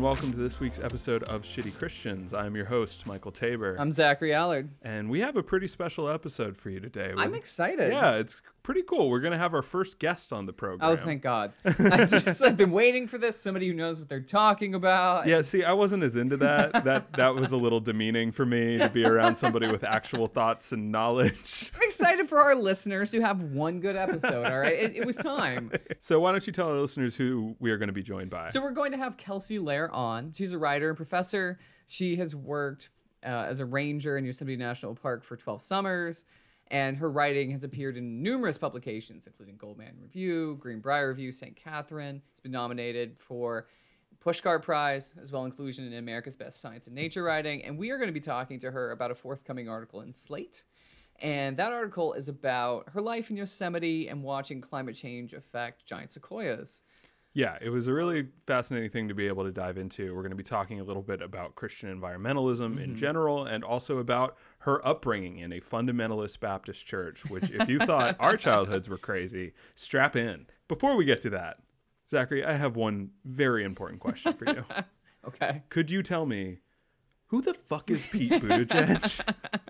And welcome to this week's episode of Shitty Christians. I'm your host, Michael Tabor. I'm Zachary Allard. and we have a pretty special episode for you today. I'm excited. Yeah, it's pretty cool. We're going to have our first guest on the program. Oh, thank God. I just, I've been waiting for this. Somebody who knows what they're talking about. Yeah, see, I wasn't as into that. that that was a little demeaning for me to be around somebody with actual thoughts and knowledge. I'm excited for our listeners to have one good episode. All right. It, it was time. So why don't you tell our listeners who we are going to be joined by? So we're going to have Kelsey Lahr on. She's a writer and professor. She has worked uh, as a ranger in Yosemite National Park for 12 summers, and her writing has appeared in numerous publications, including Goldman Review, Greenbrier Review, St. Catherine. It's been nominated for Pushcart Prize, as well inclusion in America's Best Science and Nature Writing. And we are going to be talking to her about a forthcoming article in Slate. And that article is about her life in Yosemite and watching climate change affect giant sequoias. Yeah, it was a really fascinating thing to be able to dive into. We're going to be talking a little bit about Christian environmentalism Mm-hmm. in general and also about her upbringing in a fundamentalist Baptist church, which, if you thought our childhoods were crazy, strap in. Before we get to that, Zachary, I have one very important question for you. Okay. Could you tell me who the fuck is Pete Buttigieg?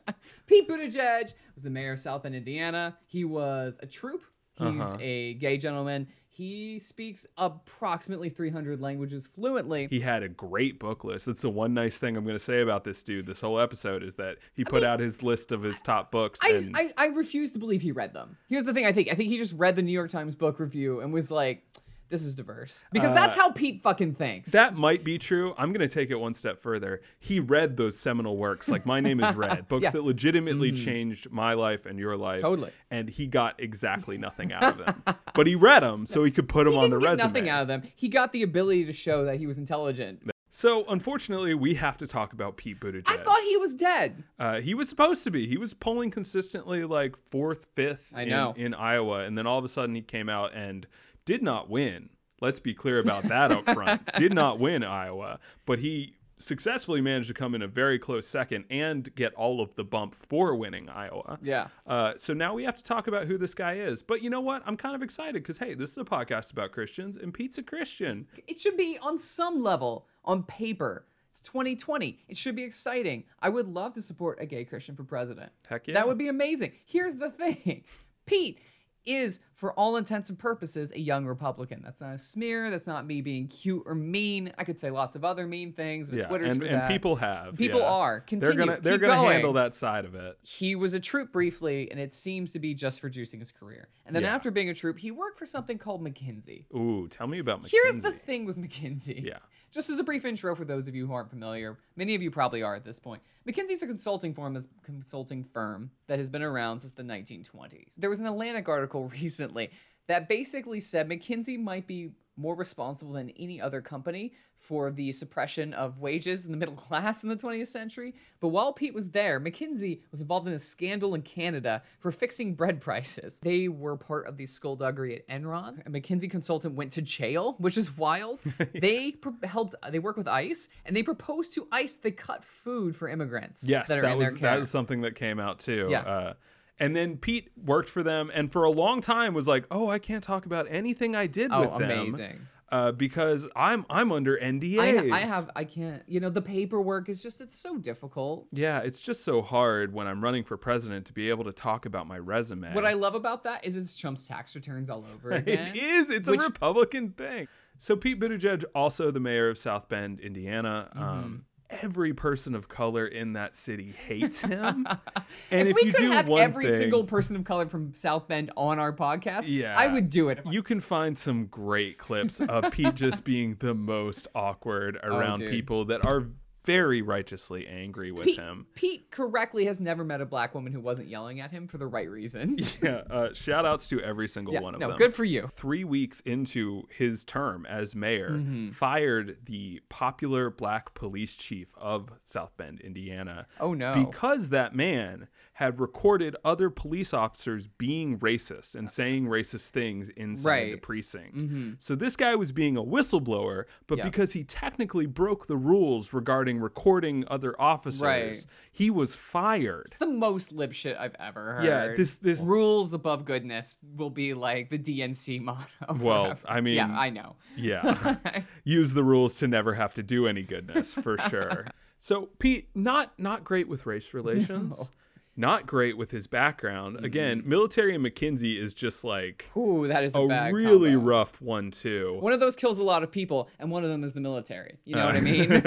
Pete Buttigieg was the mayor of South Bend, Indiana. He was a troop. He's Uh-huh. a gay gentleman. He speaks approximately 300 languages fluently. he had a great book list. That's the one nice thing I'm going to say about this dude. This whole episode is that he put out his list of his top books. I, and I, I refuse to believe he read them. Here's the thing I think. I think he just read the New York Times book review and was like, this is diverse. Because that's how Pete fucking thinks. Uh, That might be true. I'm going to take it one step further. He read those seminal works, like My Name is Red, books Yeah. That legitimately changed my life and your life. Totally. And he got exactly nothing out of them. but he read them so he could put them he on the get resume. nothing out of them. He got the ability to show that he was intelligent. So, unfortunately, we have to talk about Pete Buttigieg. I thought he was dead. Uh, he was supposed to be. He was polling consistently like fourth, fifth I in, know. in Iowa. And then all of a sudden he came out and did not win. Let's be clear about that up front. Did not win Iowa, but he successfully managed to come in a very close second and get all of the bump for winning Iowa. Yeah. Uh, so now we have to talk about who this guy is. But you know what? I'm kind of excited because, hey, this is a podcast about Christians and Pete's a Christian. It should be on some level, on paper. It's 2020. It should be exciting. I would love to support a gay Christian for president. Heck yeah. That would be amazing. Here's the thing Pete is, for all intents and purposes, a young Republican. That's not a smear. That's not me being cute or mean. I could say lots of other mean things, but Yeah, Twitter's and, for and that. people have. People yeah. are. They're gonna they're gonna going. handle that side of it. He was a troop briefly, and it seems to be just for juicing his career. And then Yeah. after being a troop, he worked for something called McKinsey. Ooh, tell me about McKinsey. Here's the thing with McKinsey. Yeah. Just as a brief intro for those of you who aren't familiar, many of you probably are at this point. McKinsey's a consulting firm, consulting firm that has been around since the 1920s. There was an Atlantic article recently that basically said McKinsey might be more responsible than any other company for the suppression of wages in the middle class in the 20th century. But while Pete was there, McKinsey was involved in a scandal in Canada for fixing bread prices. They were part of the skullduggery at Enron. A McKinsey consultant went to jail, which is wild. They pro- helped. They work with ICE, and they proposed to ICE they cut food for immigrants. Yes, that are that in was their care. that was something that came out too. Yeah. Uh, and then Pete worked for them, and for a long time was like, "Oh, I can't talk about anything I did Oh, with them, amazing. uh, because I'm I'm under NDAs." I, I have. I can't. You know, the paperwork is just. It's so difficult. Yeah, it's just so hard when I'm running for president to be able to talk about my resume. What I love about that is it's Trump's tax returns all over again. it is. It's Which- a Republican thing. So Pete Buttigieg, also the mayor of South Bend, Indiana. Mm-hmm. Um, every person of color in that city hates him. and if, if, we you could do have one every thing, single person of color from South Bend on our podcast, Yeah. I would do it. You can find some great clips of Pete just being the most awkward oh, around Oh, people that are very righteously angry with Pete, him. Pete correctly has never met a black woman who wasn't yelling at him for the right reasons. Yeah, uh, shout outs to every single Yeah, one of no, them. good for you. Three weeks into his term as mayor, fired the popular black police chief of South Bend, Indiana. Oh, no. Because that man had recorded other police officers being racist and saying racist things inside the Right. Mm-hmm. precinct. So this guy was being a whistleblower, but Yeah. because he technically broke the rules regarding recording other officers. Right. He was fired. It's the most lib shit I've ever heard. Yeah, this- this- rules above goodness will be like the DNC motto. Well, forever. I mean- yeah, I know. Yeah. Use the rules to never have to do any goodness for sure. So Pete, not not great with race relations. Not great with his background. Mm-hmm. Again, military and McKinsey is just like Ooh, that is a, a really combo. rough one too. One of those kills a lot of people, and one of them is the military. You know what I mean?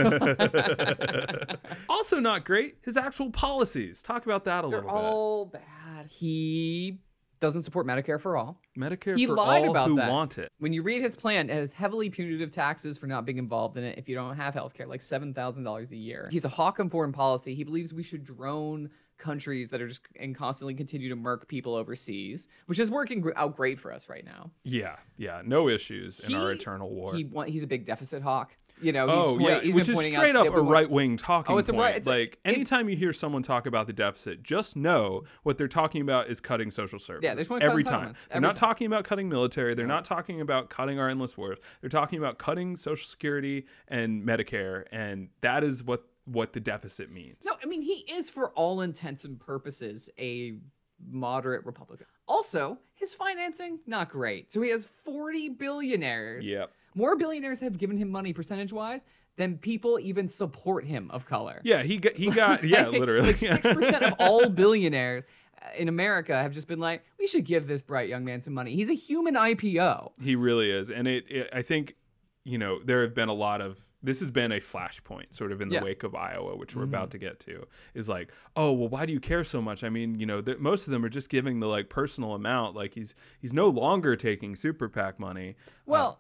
also not great, his actual policies. Talk about that a little bit. They're little all bad. He doesn't support Medicare for all. Medicare He for lied all about who that. want it. When you read his plan, it has heavily punitive taxes for not being involved in it if you don't have health care, like $7,000 a year. He's a hawk on foreign policy. He believes we should drone countries that are just and constantly continue to murk people overseas, which is working out great for us right now. Yeah, yeah, no issues in our eternal war. He he's a big deficit hawk. You know, he's Oh point- yeah, he's which is straight up a right wing talking Oh, it's a point. right- it's a- like anytime you hear someone talk about the deficit, just know what they're talking about is cutting social services. just wanna cut every time. entitlements. They're not time. talking about cutting military. They're not talking about cutting our endless wars. They're talking about cutting Social Security and Medicare, and that is what what the deficit means. No, I mean he is for all intents and purposes a moderate Republican. Also, his financing not great. So he has 40 billionaires. Yep. More billionaires have given him money percentage-wise than people even support him of color. Yeah, he got he got yeah, literally Like 6% of all billionaires in America have just been like, we should give this bright young man some money. He's a human IPO. He really is, and it, it. I think, you know, there have been a lot of. This has been a flashpoint, sort of in the Yeah. Mm-hmm. wake of Iowa, which we're about to get to. Is like, oh well, why do you care so much? I mean, you know, th- most of them are just giving the like personal amount. Like he's he's no longer taking super PAC money. Well,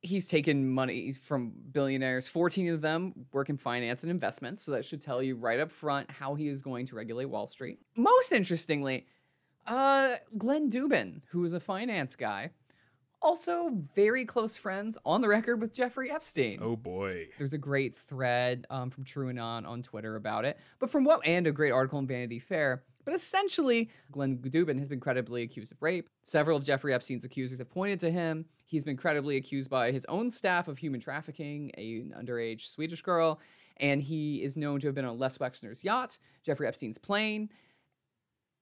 he's taken money from billionaires. 14 of them work in finance and investments. So that should tell you right up front how he is going to regulate Wall Street. Most interestingly, uh, Glenn Dubin, who is a finance guy, also very close friends on the record with Jeffrey Epstein. Oh boy. There's a great thread um, from TrueAnon on Twitter about it. But from what, and a great article in Vanity Fair. But essentially, Glenn Dubin has been credibly accused of rape. Several of Jeffrey Epstein's accusers have pointed to him. He's been credibly accused by his own staff of human trafficking, an underage Swedish girl, and he is known to have been on Les Wexner's yacht, Jeffrey Epstein's plane,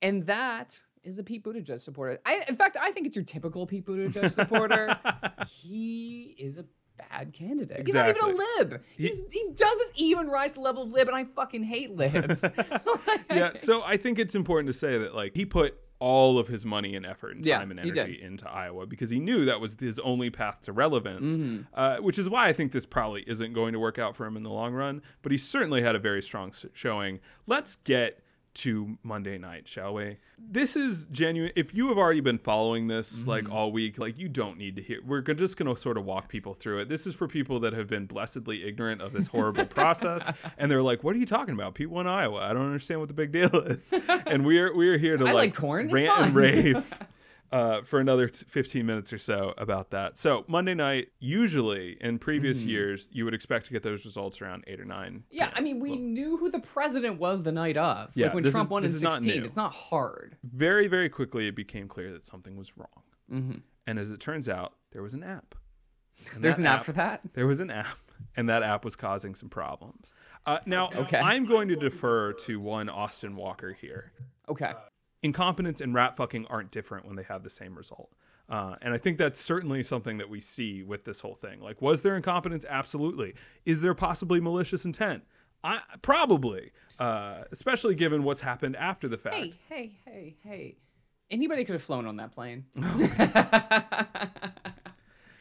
and that is a Pete Buttigieg supporter. I, in fact, I think it's your typical Pete Buttigieg supporter. he is a bad candidate. He's not even a lib. He's, he doesn't even rise to the level of lib, and I fucking hate libs. yeah. So I think it's important to say that like he put all of his money and effort and Yeah, time and energy into Iowa because he knew that was his only path to relevance, Mm-hmm. uh, which is why I think this probably isn't going to work out for him in the long run. But he certainly had a very strong showing. Let's get to Monday night, shall we? This is genuine. If you have already been following this Mm-hmm. like all week, like you don't need to hear. We're just going to sort of walk people through it. This is for people that have been blessedly ignorant of this horrible process, and they're like, "What are you talking about? People in Iowa? I don't understand what the big deal is." And we're we're here to I like, like corn, rant and rave. Uh, for another t- 15 minutes or so about that. So Monday night, usually in previous Mm-hmm. years, you would expect to get those results around eight or nine. yeah, I mean, we knew who the president was the night of. Yeah, like when Trump is- won in this is not 16. It's not hard. very very quickly it became clear that something was wrong Mhm. and as it turns out there was an app And There's an app for that? there was an app and that app was causing some problems uh, now Okay. i'm going to defer to one austin walker here Okay. Incompetence and rat fucking aren't different when they have the same result uh, and I think that's certainly something that we see with this whole thing. Like, was there incompetence? Absolutely. Is there possibly malicious intent? I, probably, uh, especially given what's happened after the fact. Hey, hey, hey, hey. Anybody could have flown on that plane.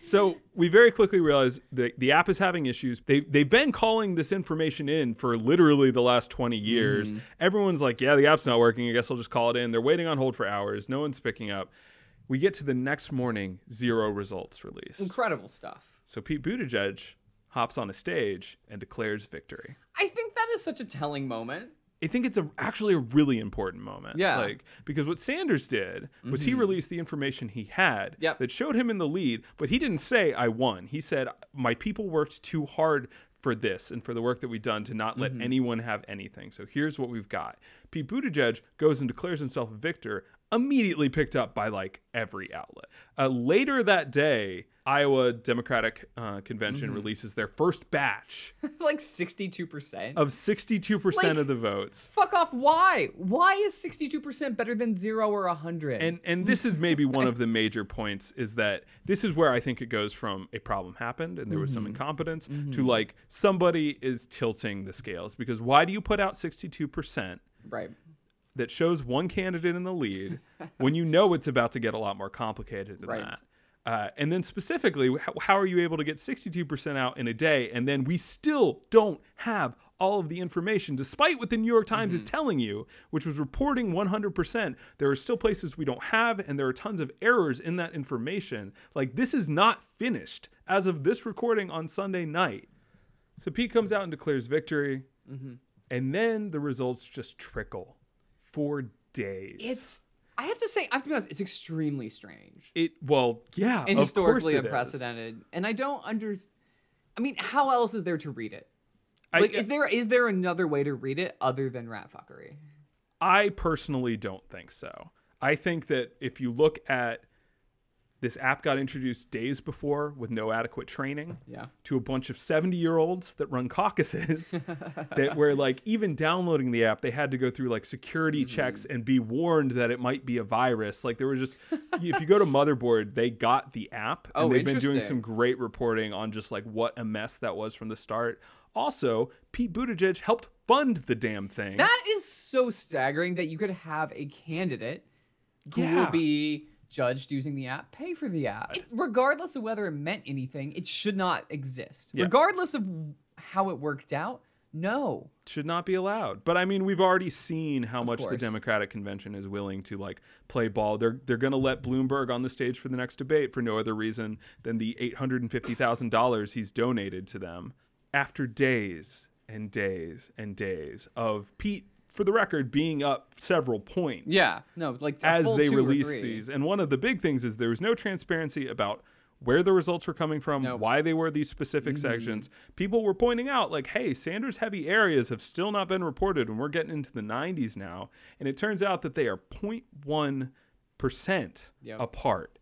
So we very quickly realized that the app is having issues. They they've been calling this information in for literally the last 20 years. Mm-hmm. Everyone's like, "Yeah, the app's not working. I guess I'll just call it in." They're waiting on hold for hours. No one's picking up. We get to the next morning, zero results released. Incredible stuff. So Pete Buttigieg hops on a stage and declares victory. I think that is such a telling moment. I think it's a, actually a really important moment. Yeah. Like because what Sanders did was he mm-hmm. released the information he had Yep. that showed him in the lead, but he didn't say I won. He said my people worked too hard for this and for the work that we've done to not let mm-hmm. anyone have anything. So here's what we've got. Pete Buttigieg goes and declares himself a victor immediately picked up by like every outlet. Uh, later that day, Iowa Democratic uh, Convention Mm-hmm. releases their first batch like 62%. of 62% Like- of the votes. Fuck off. Why? Why is 62% better than 0 or 100? And and this is maybe one of the major points is that this is where I think it goes from a problem happened and there was Mm-hmm. some incompetence to like somebody is tilting the scales because why do you put out 62% right. That shows one candidate in the lead when you know it's about to get a lot more complicated than Right. that? Uh, and then specifically, how, how are you able to get 62% out in a day and then we still don't have all of the information, despite what the New York Times is telling you, which was reporting 100%? There are still places we don't have, and there are tons of errors in that information. Like, this is not finished as of this recording on Sunday night. So Pete comes out and declares victory, and then the results just trickle for days. It's, I have to say, I have to be honest, it's extremely strange it. Well, yeah, and of course historically it is. unprecedented. And I don't under. I mean, how else is there to read it? I- Like, is uh, there is there another way to read it other than rat fuckery? I personally don't think so. I think that if you look at this app got introduced days before with no adequate training Yeah. to a bunch of 70 year olds that run caucuses that were like even downloading the app they had to go through like security Mm-hmm. checks and be warned that it might be a virus like there was just if you go to motherboard they got the app and Oh, they've been doing some great reporting on just like what a mess that was from the start also pete buttigieg helped fund the damn thing That is so staggering that you could have a candidate who Yeah. will be judged using the app, pay for the app. It- regardless of whether it meant anything, it should not exist. Yeah. Regardless of how it worked out, no. should not be allowed. But I mean, we've already seen how much the. Democratic convention is willing to like play ball. They're they're going to let Bloomberg on the stage for the next debate for no other reason than the eight hundred and fifty thousand dollars he's donated to them. After days and days and days of Pete, for the record, being up several points. Yeah, no, like As they release these, and one of the big things is there was no transparency about where the results were coming from, Nope. why they were these specific Mm-hmm. sections. People were pointing out, like, hey, Sanders heavy areas have still not been reported, and we're getting into the 90s now. And it turns out that they are 0.1% Yep. apart.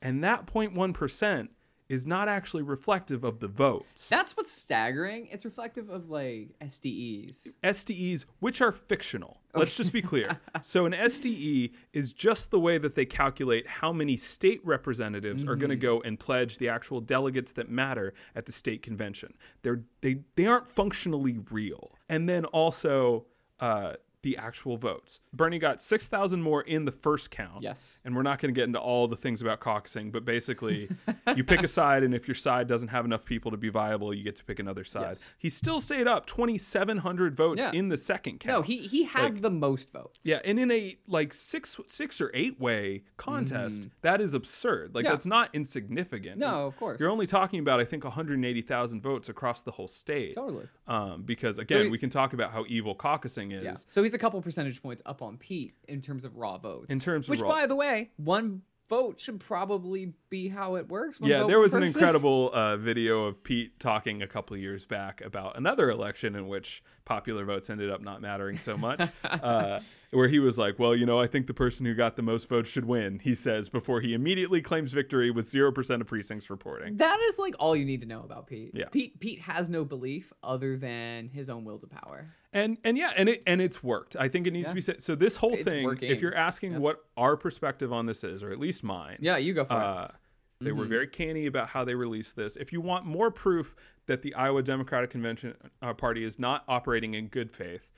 And that 0.1% is not actually reflective of the votes. That's what's staggering. It's reflective of like SDEs. SDEs, which are fictional. Let's just be clear. so, an SDE is just the way that they calculate how many state representatives are going to go and pledge the actual delegates that matter at the state convention. They're they they aren't functionally real. And then also uh, the actual votes. Bernie got six thousand more in the first count. Yes. And we're not going to get into all the things about caucusing, but basically, you pick a side, and if your side doesn't have enough people to be viable, you get to pick another side. Yes. He still stayed up 2,700 votes Yeah. in the second count. No, he he has the most votes. Yeah, and in a like six six or eight way contest, that is absurd. Like. Yeah. that's not insignificant. No, of course. You're only talking about I think 180,000 votes across the whole state. Totally. Um, because again, he- we can talk about how evil caucusing is. Yeah. So he's a couple percentage points up on Pete in terms of raw votes. In terms of which, raw- by the way, one vote should probably be how it works. Yeah, there was an incredible uh, video of Pete talking a couple of years back about another election in which popular votes ended up not mattering so much, uh, where he was like, "Well, you know, I think the person who got the most votes should win." He says before he immediately claims victory with zero percent of precincts reporting. That is like all you need to know about Pete. Yeah. Pete Pete has no belief other than his own will to power. And and yeah, and it and it's worked. I think it needs to be said. So this whole It's thing, if you're asking what our perspective on this is, or at least mine, Yeah, you go for it. They Mm-hmm. were very canny about how they released this. If you want more proof that the Iowa Democratic Convention uh, Party is not operating in good faith,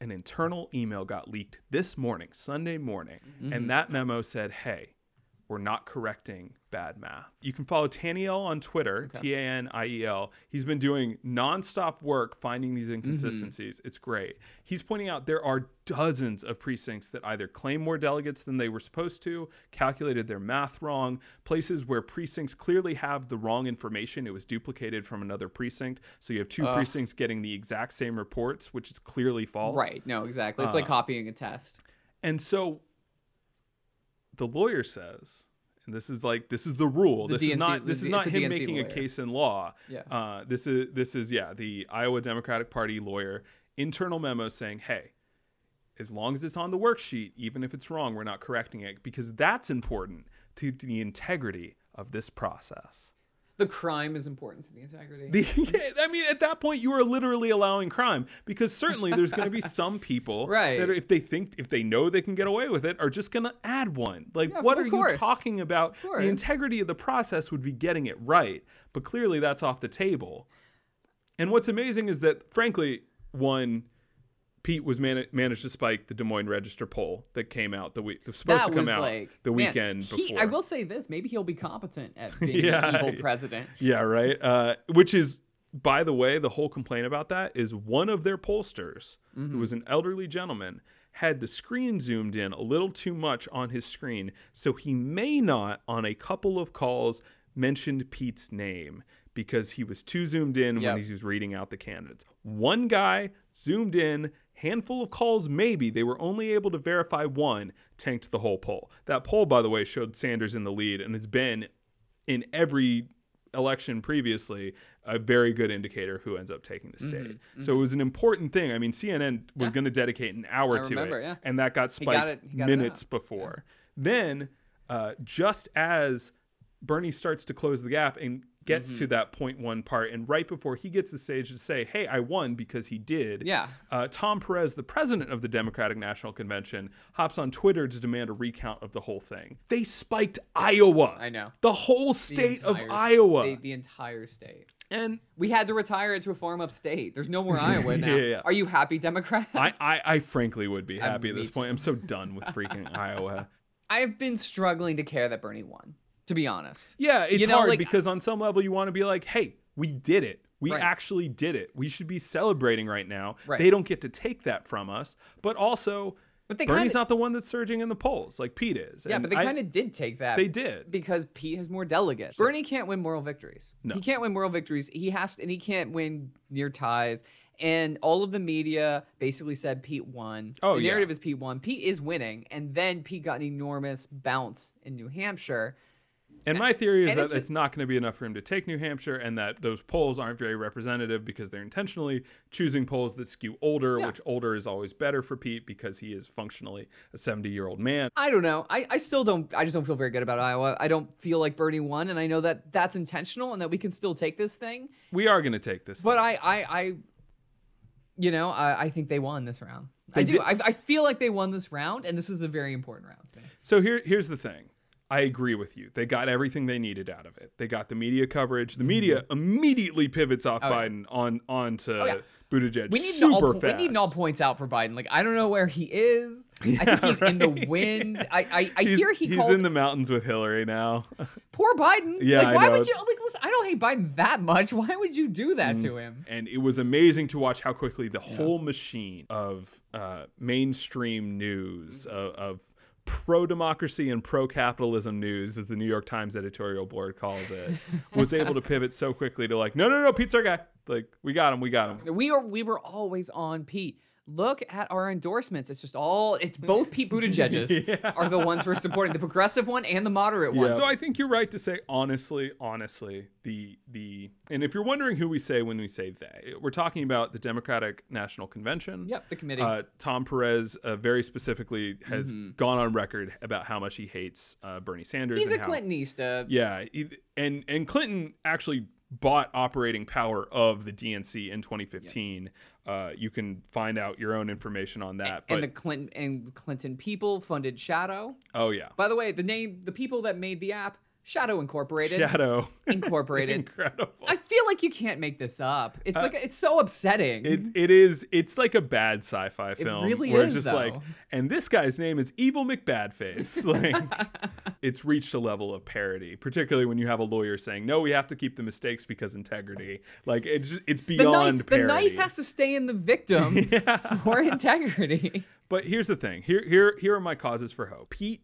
an internal email got leaked this morning, Sunday morning, Mm-hmm. and that memo said, "Hey, we're not correcting bad math." You can follow Taniel on Twitter, T A N I E L. He's been doing nonstop work finding these inconsistencies. Mm-hmm. It's great. He's pointing out there are dozens of precincts that either claim more delegates than they were supposed to, calculated their math wrong, places where precincts clearly have the wrong information. It was duplicated from another precinct. So you have two precincts getting the exact same reports, which is clearly false. right. No, exactly. It's Uh, like copying a test. And so the lawyer says, and this is like this is the rule. The this is not this is not a him DNC making a case in law. Yeah. Uh, this is this is yeah the Iowa Democratic Party lawyer internal memo saying, hey, as long as it's on the worksheet, even if it's wrong, we're not correcting it because that's important to the integrity of this process. The crime is important to the integrity. The, I mean, at that point, you are literally allowing crime because certainly there's going to be some people Right. that are, if they think, if they know they can get away with it, are just going to add one. Like, Yeah, what are course. you talking about? The integrity of the process would be getting it right, but clearly that's off the table. And what's amazing is that, frankly, one, Pete was man- managed to spike the Des Moines Register poll that came out the week. Was supposed that to come out like the man, weekend he- before. I will say this: maybe he'll be competent at being Yeah. an evil president. Yeah, right. Uh, which is, by the way, the whole complaint about that is one of their pollsters, who was an elderly gentleman, had the screen zoomed in a little too much on his screen, so he may not, on a couple of calls, mentioned Pete's name because he was too zoomed in Yep. when he was reading out the candidates. One guy zoomed in. Handful of calls, maybe they were only able to verify one, tanked the whole poll. That poll, by the way, showed Sanders in the lead and has been in every election previously a very good indicator of who ends up taking the state. Mm-hmm, So it was an important thing. I mean, CNN was going to dedicate an hour I to remember, it, yeah. and that got got spiked it- he got minutes before. Then, uh, just as Bernie starts to close the gap and gets Mm-hmm. to that point one part, and right before he gets the stage to say, "Hey, I won because he did," Yeah. uh, Tom Perez, the president of the Democratic National Convention, hops on Twitter to demand a recount of the whole thing. They spiked Iowa. I know. The whole The state of Iowa. the, the entire state. and We had to retire it to a farm upstate. There's no more Iowa now. Yeah, yeah. Are you happy, Democrats? I, I, I frankly would be happy at me this point. I'm so done with freaking Iowa. I have been struggling to care that Bernie won. To be honest. Yeah, it's You know, hard like- because on some level you want to be like, hey, we did it. We Right. actually did it. We should be celebrating right now. Right. They don't get to take that from us. But also, But Bernie's kinda- not the one that's surging in the polls like Pete is. Yeah, And but they kind of did take that. They did. because Pete has more delegates. Bernie can't win moral victories. No. He can't win moral victories. He has to, and he can't win near ties. And all of the media basically said Pete won. Oh, the yeah. narrative is Pete won. Pete is winning, and then Pete got an enormous bounce in New Hampshire. And my theory is and that it's it's, not going to be enough for him to take New Hampshire, and that those polls aren't very representative because they're intentionally choosing polls that skew older, Yeah. which older is always better for Pete because he is functionally a 70 year old man. I don't know. I, I still don't. I just don't feel very good about Iowa. I don't feel like Bernie won, and I know that that's intentional and that we can still take this thing. We are going to take this. But thing. I, I, I, you know, I, I think they won this round. I do. I, I feel like they won this round, and this is a very important round. So here, here's the thing. I agree with you. They got everything they needed out of it. They got the media coverage. The media immediately pivots off Mm-hmm. Oh, yeah. Biden on onto yeah. Buttigieg. We need super null. fast. We need points out for Biden. Like I don't know where he is. I think he's in the right. wind. I I, I hear he he's called in the mountains with Hillary now. poor Biden. Yeah, like why would you like listen? I don't hate Biden that much. Why would you do that Mm. to him? and it was amazing to watch how quickly the whole machine of uh, mainstream news of, of pro democracy and pro capitalism news, as the New York Times editorial board calls it, was able to pivot so quickly to like, no, no, no, Pete's our guy. Like, we got him, we got him. We are we were always on Pete. Look at our endorsements. It's just all it's both Pete Buttigieg's are the ones we're supporting, the progressive one and the moderate one. So I think you're right to say honestly, honestly, the the and if you're wondering who we say when we say they, we're talking about the Democratic National Convention. Yep, the committee. Uh, Tom Perez uh, very specifically has gone on record about how much he hates uh, Bernie Sanders. He's a how- Clintonista. Yeah, he- and and Clinton actually bought operating power of the DNC in 2015. Uh, you can find out your own information on that. But and the Clinton and Clinton people funded Shadow. oh yeah, By the way, the name, the people that made the app, Shadow Incorporated. Shadow, Incorporated. incredible. I feel like you can't make this up. It's like it's so upsetting. Uh, It, it is. It's like a bad sci-fi film. It really where is, it's just like, though. and this guy's name is Evil McBadface. Like, it's reached a level of parody, particularly when you have a lawyer saying, "No, we have to keep the mistakes because integrity." Like, it's it's beyond the knife, the knife has to stay in the victim for integrity. But here's the thing. Here, here, here are my causes for hope. Pete,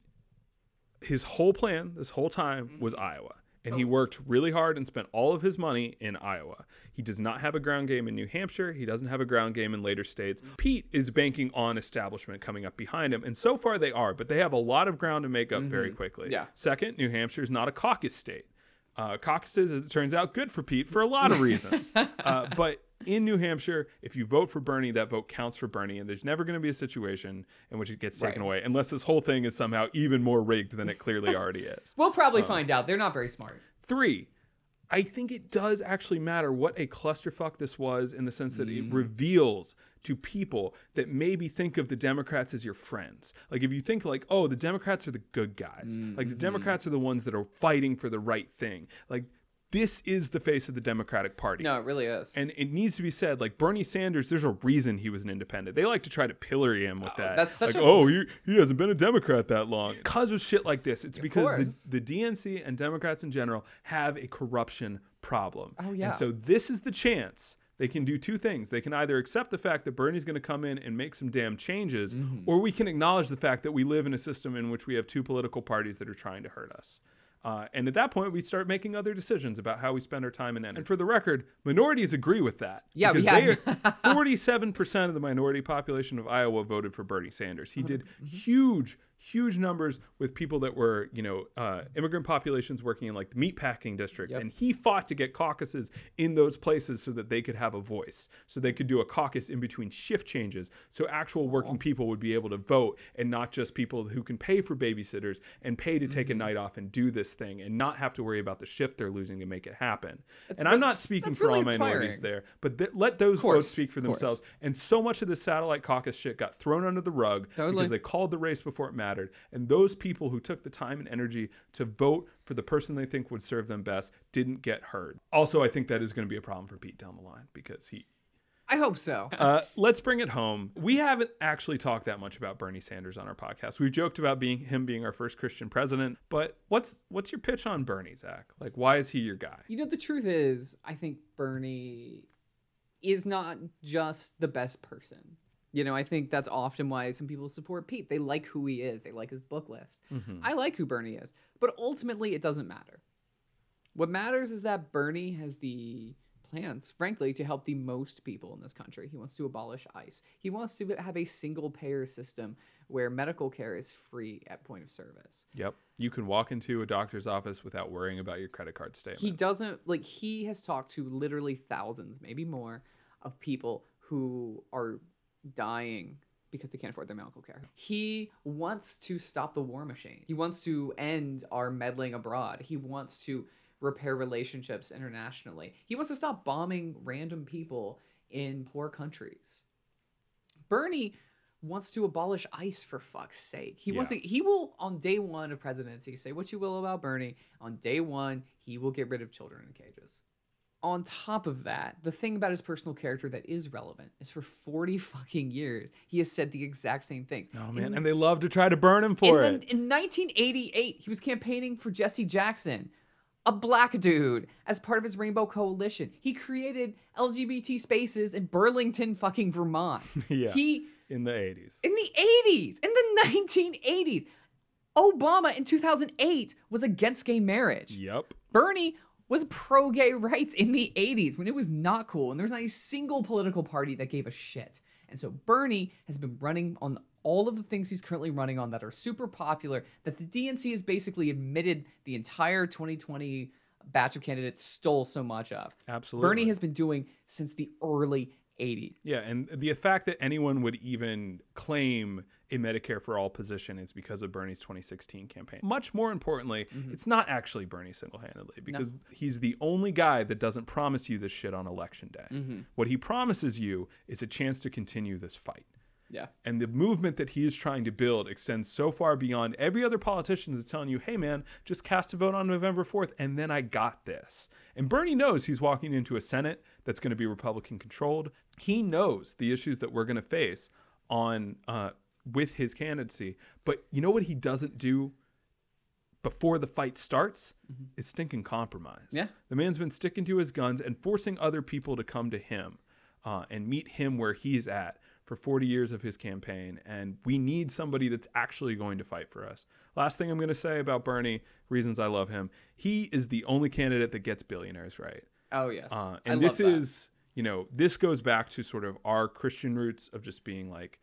his whole plan this whole time was Iowa. And he worked really hard and spent all of his money in Iowa. He does not have a ground game in New Hampshire. He doesn't have a ground game in later states. Pete is banking on establishment coming up behind him. And so far they are, but they have a lot of ground to make up very quickly. Yeah. Second, New Hampshire is not a caucus state. Uh, caucuses, as it turns out, good for Pete for a lot of reasons. uh, but in New Hampshire, if you vote for Bernie, that vote counts for Bernie, and there's never going to be a situation in which it gets taken Right. away, unless this whole thing is somehow even more rigged than it clearly already is. We'll probably Uh. find out. They're not very smart. Three, I think it does actually matter what a clusterfuck this was in the sense that Mm. it reveals to people that maybe think of the Democrats as your friends. Like if you think like, oh, the Democrats are the good guys. Mm, Like the mm-hmm. Democrats are the ones that are fighting for the right thing. Like this is the face of the Democratic Party. No, it really is. And it needs to be said, like Bernie Sanders, there's a reason he was an independent. They like to try to pillory him with that. that's such like, a- oh, he, he hasn't been a Democrat that long. Because of shit like this, it's because the, the DNC and Democrats in general have a corruption problem. Oh, yeah. And so this is the chance. They can do two things. They can either accept the fact that Bernie's going to come in and make some damn changes, Mm-hmm. or we can acknowledge the fact that we live in a system in which we have two political parties that are trying to hurt us. Uh, and at that point, we start making other decisions about how we spend our time and energy. And for the record, minorities agree with that. Yeah, yeah. 47% of the minority population of Iowa voted for Bernie Sanders. He did huge, huge numbers with people that were, you know, uh, immigrant populations working in like the meatpacking districts. And he fought to get caucuses in those places so that they could have a voice, so they could do a caucus in between shift changes, so actual working people would be able to vote and not just people who can pay for babysitters and pay to take a night off and do this thing and not have to worry about the shift they're losing to make it happen. and I'm not speaking for really all minorities there, but th- let those course, votes speak for themselves. And so much of this satellite caucus shit got thrown under the rug Totally. because they called the race before it mattered. And those people who took the time and energy to vote for the person they think would serve them best didn't get heard. Also, I think that is going to be a problem for Pete down the line because he. I hope so. Uh, let's bring it home. We haven't actually talked that much about Bernie Sanders on our podcast. We've joked about being him being our first Christian president, but what's what's your pitch on Bernie, Zach? Like, why is he your guy? You know, the truth is, I think Bernie is not just the best person. You know, I think that's often why some people support Pete. They like who he is, they like his book list. Mm-hmm. I like who Bernie is, but ultimately, it doesn't matter. What matters is that Bernie has the plans, frankly, to help the most people in this country. He wants to abolish ICE. He wants to have a single payer system where medical care is free at point of service. Yep. You can walk into a doctor's office without worrying about your credit card statement. he doesn't like he has talked to literally thousands maybe more of people who are dying because they can't afford their medical care. He wants to stop the war machine. He wants to end our meddling abroad. He wants to repair relationships internationally. He wants to stop bombing random people in poor countries. Bernie wants to abolish ICE for fuck's sake. He wants to he will on day 1 of presidency say what you will about Bernie, on day 1 he will get rid of children in cages. On top of that, the thing about his personal character that is relevant is for 40 fucking years he has said the exact same things. oh man, In- and they love to try to burn him for it. in 1988, he was campaigning for Jesse Jackson, a black dude, as part of his Rainbow Coalition. He created LGBT spaces in Burlington, fucking Vermont. Yeah. He in the 80s. in the 80s, in the 1980s. Obama in 2008 was against gay marriage. Yep. Bernie was pro gay rights in the 80s when it was not cool and there's not a single political party that gave a shit. And so Bernie has been running on all of the things he's currently running on that are super popular that the DNC has basically admitted the entire 2020 batch of candidates stole so much of. Absolutely. Bernie has been doing since the early 80s. Yeah, and the fact that anyone would even claim a Medicare for all position is because of Bernie's 2016 campaign. Much more importantly, Mm-hmm. it's not actually Bernie single handedly because he's the only guy that doesn't promise you this shit on election day. Mm-hmm. What he promises you is a chance to continue this fight. Yeah. And the movement that he is trying to build extends so far beyond every other politician that's telling you, hey man, just cast a vote on November 4th and then I got this. And Bernie knows he's walking into a Senate that's going to be Republican controlled. He knows the issues that we're going to face on uh, with his candidacy. But you know what he doesn't do before the fight starts is stinking compromise. Yeah. The man's been sticking to his guns and forcing other people to come to him uh, and meet him where he's at for 40 years of his campaign. And we need somebody that's actually going to fight for us. Last thing I'm going to say about Bernie, reasons I love him, he is the only candidate that gets billionaires right. Oh yes. Uh, and this is, you know, this goes back to sort of our Christian roots of just being like,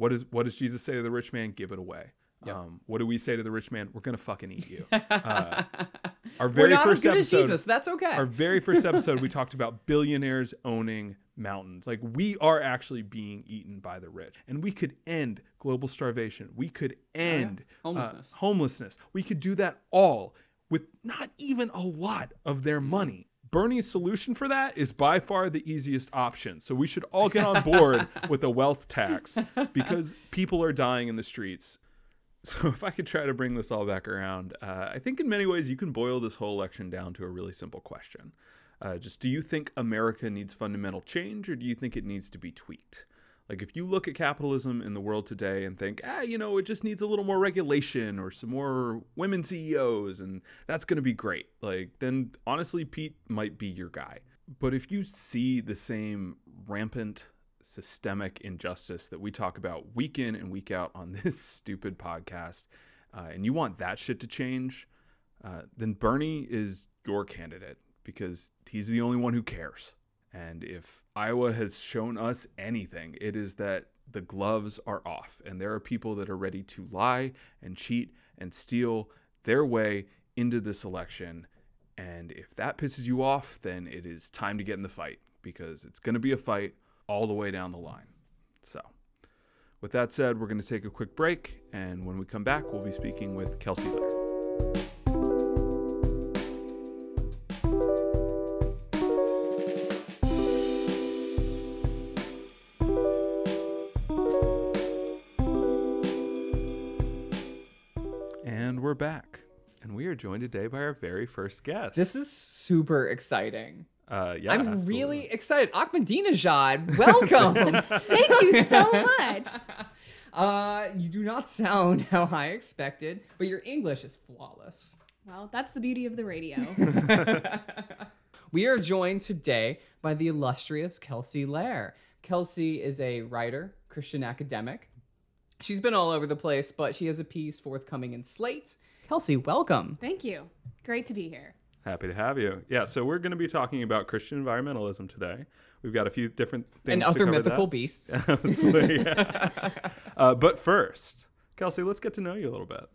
what is what does Jesus say to the rich man? Give it away. Yep. Um, what do we say to the rich man? We're gonna fucking eat you. Uh, our We're very first episode, Jesus. That's okay. our very first episode, we talked about billionaires owning mountains. Like we are actually being eaten by the rich. And we could end global starvation. We could end uh, Homelessness. homelessness. We could do that all with not even a lot of their money. Bernie's solution for that is by far the easiest option. So we should all get on board with a wealth tax because people are dying in the streets. So if I could try to bring this all back around, uh, I think in many ways you can boil this whole election down to a really simple question. Uh, just do you think America needs fundamental change or do you think it needs to be tweaked? Like if you look at capitalism in the world today and think, ah, you know, it just needs a little more regulation or some more women CEOs and that's going to be great. Like then honestly Pete might be your guy. But if you see the same rampant systemic injustice that we talk about week in and week out on this stupid podcast, uh, and you want that shit to change, uh, then Bernie is your candidate because he's the only one who cares. And if Iowa has shown us anything, it is that the gloves are off and there are people that are ready to lie and cheat and steal their way into this election. And if that pisses you off, then it is time to get in the fight because it's going to be a fight all the way down the line. So, with that said, we're going to take a quick break. And when we come back, we'll be speaking with Kelsey. We're back. And we are joined today by our very first guest. This is super exciting. uh, yeah, I'm absolutely. really excited. Ahmadinejad, welcome. Thank you so much. uh, you do not sound how I expected, but your English is flawless. Well, that's the beauty of the radio. We are joined today by the illustrious Kelsey Lahr. Kelsey is a writer, Christian academic. She's been all over the place, but she has a piece forthcoming in Slate. Kelsey, welcome. Thank you. Great to be here. Happy to have you. Yeah, so we're going to be talking about Christian environmentalism today. We've got a few different things And to other cover mythical that. beasts. Absolutely. yeah. uh, but first, Kelsey, let's get to know you a little bit.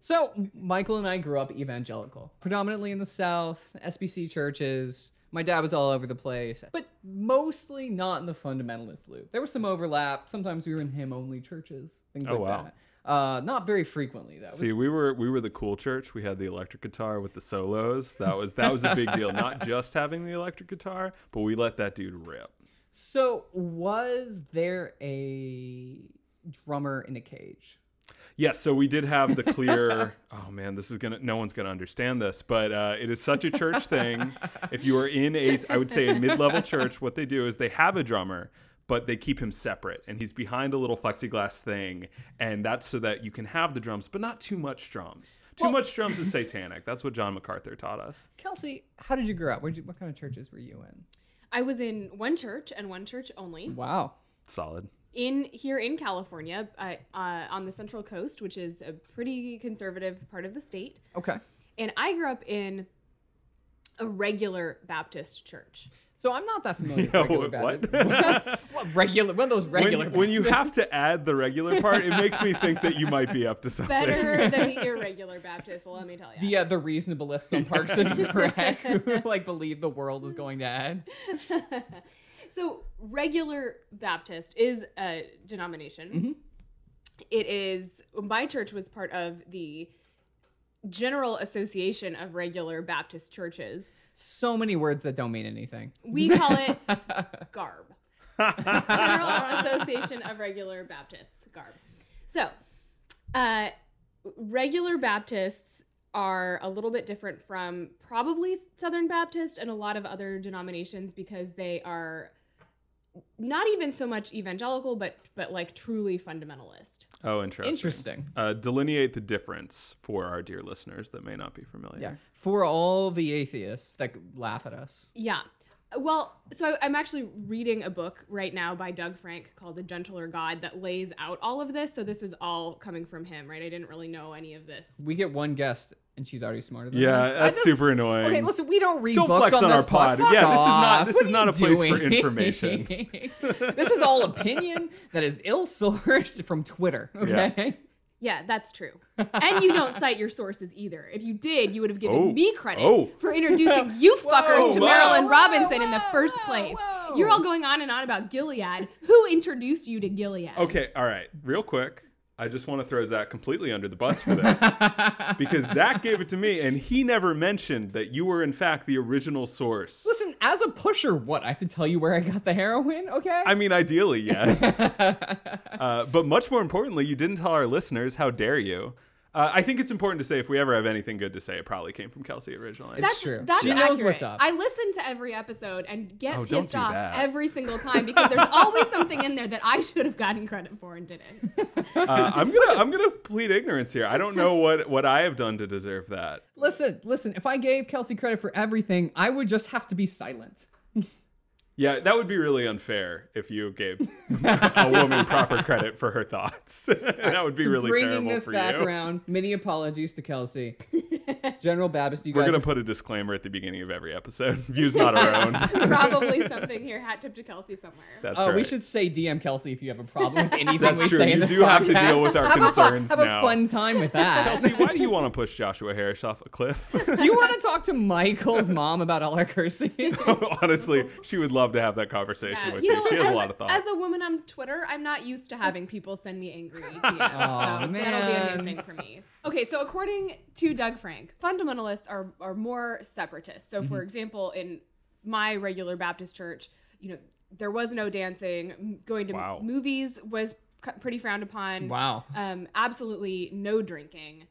So, Michael and I grew up evangelical, predominantly in the South, SBC churches. My dad was all over the place, but mostly not in the fundamentalist loop. There was some overlap. Sometimes we were in him only churches, things Oh, like wow. that. Uh, not very frequently, though. See, we were we were the cool church. We had the electric guitar with the solos. That was that was a big deal. Not just having the electric guitar, but we let that dude rip. So, was there a drummer in a cage? Yes, so we did have the clear. oh man, this is gonna. No one's gonna understand this, but uh, it is such a church thing. If you are in a, I would say a mid-level church, what they do is they have a drummer, but they keep him separate, and he's behind a little plexiglass thing, and that's so that you can have the drums, but not too much drums. Too Well- much drums is satanic. That's what John MacArthur taught us. Kelsey, how did you grow up? You, what kind of churches were you in? I was in one church and one church only Wow. Solid. In here in California, uh, uh, on the Central Coast, which is a pretty conservative part of the state. Okay. And I grew up in a regular Baptist church. So I'm not that familiar with Yeah, regular what- Baptist. what regular? One of those regular. When, when you have to add the regular part, it makes me think that you might be up to something. Better than the irregular Baptist, let me tell you. the uh, the reasonabilists on Parks and Rec who like believe the world is going to end. So, regular Baptist is a denomination. It is, my church was part of the General Association of Regular Baptist Churches. So many words that don't mean anything. We call it GARB General Association of Regular Baptists, GARB. So, uh, regular Baptists are a little bit different from probably Southern Baptist and a lot of other denominations because they are not even so much evangelical, but but like truly fundamentalist. Oh, interesting. Interesting. Uh, delineate the difference for our dear listeners that may not be familiar. Yeah. For all the atheists that laugh at us. Yeah. Well, so I'm actually reading a book right now by Doug Frank called The Gentler God that lays out all of this. So this is all coming from him, right? I didn't really know any of this. We get one guest and she's already smarter than Yeah, us. I that's just- super annoying. Okay, listen, we don't read Don't books flex on this our pod. Fuck Yeah, this is not- this What is not you a place for information. this is all opinion that is ill sourced from Twitter. Okay. Yeah, that's true. And you don't cite your sources either. If you did, you would have given Oh. me credit Oh. for introducing you fuckers to Whoa. Marilynne Whoa, Robinson in the first place. You're all going on and on about Gilead. Who introduced you to Gilead? Okay, all right, real quick. I just want to throw Zach completely under the bus for this because Zach gave it to me and he never mentioned that you were, in fact, the original source. Listen, as a pusher, what? I have to tell you where I got the heroin, okay? I mean, ideally, yes. uh, but much more importantly, you didn't tell our listeners. How dare you? Uh, I think it's important to say if we ever have anything good to say, it probably came from Kelsey originally. It's That's true. That's She accurate. knows what's up. I listen to every episode and get Oh, pissed off that. every single time because there's always something in there that I should have gotten credit for and didn't. Uh, I'm gonna I'm gonna plead ignorance here. I don't know what what I have done to deserve that. listen, listen, if I gave Kelsey credit for everything, I would just have to be silent. Yeah, that would be really unfair if you gave a woman proper credit for her thoughts. that would be So really bringing terrible this for back you. around, many apologies to Kelsey. General Baptist, you We're guys gonna put a disclaimer at the beginning of every episode. Views not our own. Probably something here, hat tip to Kelsey somewhere. That's Oh, right. we should say DM Kelsey if you have a problem with anything That's we true. say in You this do have to deal with our have a fun- concerns have now. a fun time with that. Kelsey, why do you want to push Joshua Harris off a cliff? do you want to talk to Michael's mom about all our cursing? Honestly, she would love to have that conversation Yeah, with you you. know, She has as, a lot of thoughts. As a woman on Twitter, I'm not used to having people send me angry DMs. so that'll be a man. new thing for me. Okay, so according to Doug Frank, fundamentalists are, are more separatists. So, Mm-hmm. for example, in my regular Baptist church, you know, there was no dancing. Going to Wow. movies was pretty frowned upon. Wow. Um, absolutely no drinking.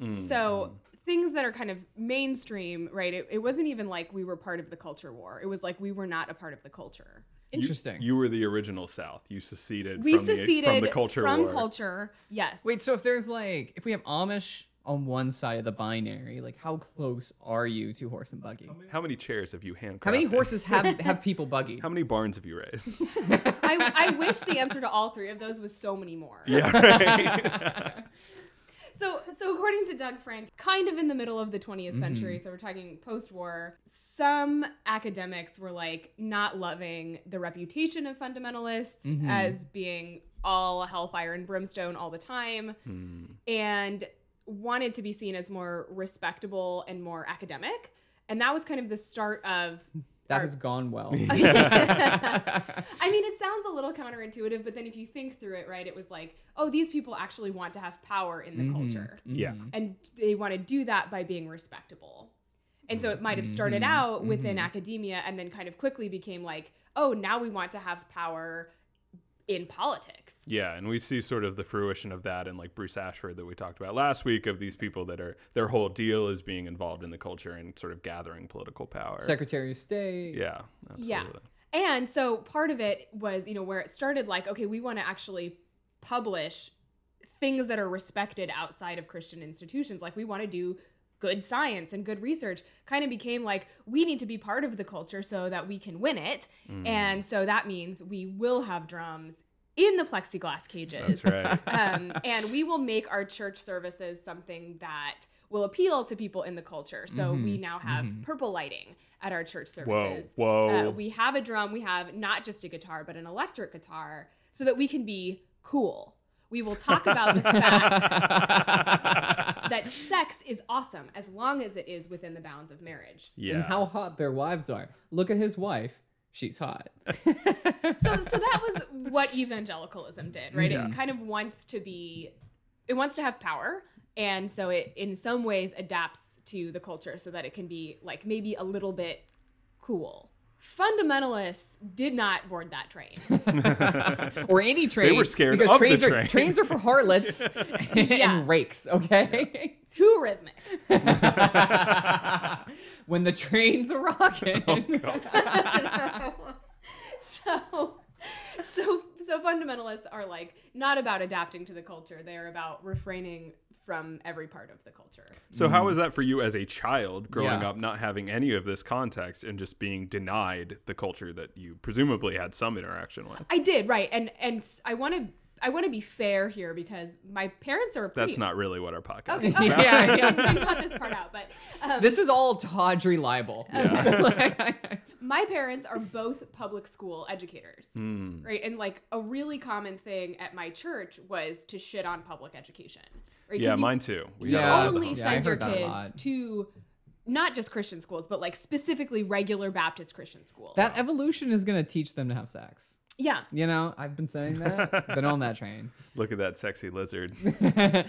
Mm, So things that are kind of mainstream, right? It, it wasn't even like we were part of the culture war. It was like we were not a part of the culture. You- Interesting. You, were the original South. You seceded We from, seceded the, from the culture from war. culture. Yes. Wait, so if there's like, if we have Amish on one side of the binary, like how close are you to horse and buggy? How many chairs have you handcrafted? How many horses have have people buggy? How many barns have you raised? I, I wish the answer to all three of those was so many more. yeah, right. So, so according to Doug Frank, kind of in the middle of the 20th Mm-hmm. century, so we're talking post-war, some academics were like not loving the reputation of fundamentalists Mm-hmm. as being all hellfire and brimstone all the time, Hmm. and wanted to be seen as more respectable and more academic. And that was kind of the start of That our- has gone well. I mean, it sounds a little counterintuitive, but then if you think through it, right, it was like, oh, these people actually want to have power in the Mm-hmm. culture. yeah. And they want to do that by being respectable. And so it might have started Mm-hmm. out within academia and then kind of quickly became like, oh, now we want to have power in politics. Yeah, and we see sort of the fruition of that in like Bruce Ashford that we talked about last week of these people that are their whole deal is being involved in the culture and sort of gathering political power. Secretary of State. yeah, absolutely. Yeah. And so part of it was, you know, where it started like, okay, we want to actually publish things that are respected outside of Christian institutions. Like we want to do good science and good research kind of became like we need to be part of the culture so that we can win it. Mm. And so that means we will have drums in the plexiglass cages. That's right. um, and we will make our church services something that will appeal to people in the culture. So we now have purple lighting at our church services. whoa. Uh, we have a drum. We have not just a guitar, but an electric guitar, so that we can be cool. We will talk about the fact that sex is awesome as long as it is within the bounds of marriage. Yeah. And how hot their wives are. Look at his wife. She's hot. so so that was what evangelicalism did right it kind of wants to be it wants to have power and so it in some ways adapts to the culture so that it can be like maybe a little bit cool fundamentalists did not board that train Or any train. They were scared because of the trains are, train. Trains are for harlots Yeah. and rakes, okay? too rhythmic when the train's a rocking. Oh, so so so fundamentalists are like not about adapting to the culture they're about refraining from every part of the culture So how mm. was that for you as a child growing Yeah. up, not having any of this context and just being denied the culture that you presumably had some interaction with? I did right, and and I want to I want to be fair here because my parents are pretty. That's not really what our podcast Okay, is okay. about. Yeah, yeah. Then cut this part out. But um, This is all tawdry libel. my parents are both public school educators, Hmm. right? And like a really common thing at my church was to shit on public education. Right? 'Cause Yeah, mine too. We You Yeah. only those. Yeah, send your heard that a lot. kids to not just Christian schools, but like specifically regular Baptist Christian schools. That evolution is gonna teach them to have sex. Yeah. You know, I've been saying that. been on that train. Look at that sexy lizard.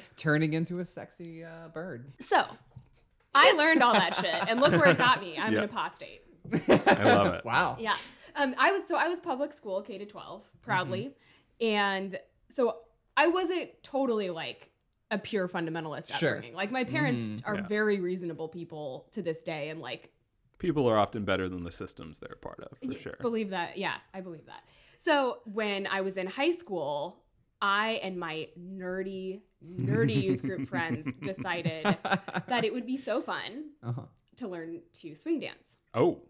Turning into a sexy uh, bird. So I learned all that shit, and look where it got me. I'm Yeah. an apostate. I love it. Wow. Yeah. Um, I was so I was public school K to 12 proudly, and so I wasn't totally like a pure fundamentalist Sure. upbringing. Like my parents are Yeah. very reasonable people to this day, and like People are often better than the systems they're a part of, for y- sure. believe that. Yeah, I believe that. So when I was in high school, I and my nerdy, nerdy youth group friends decided that it would be so fun Uh-huh. to learn to swing dance. Oh.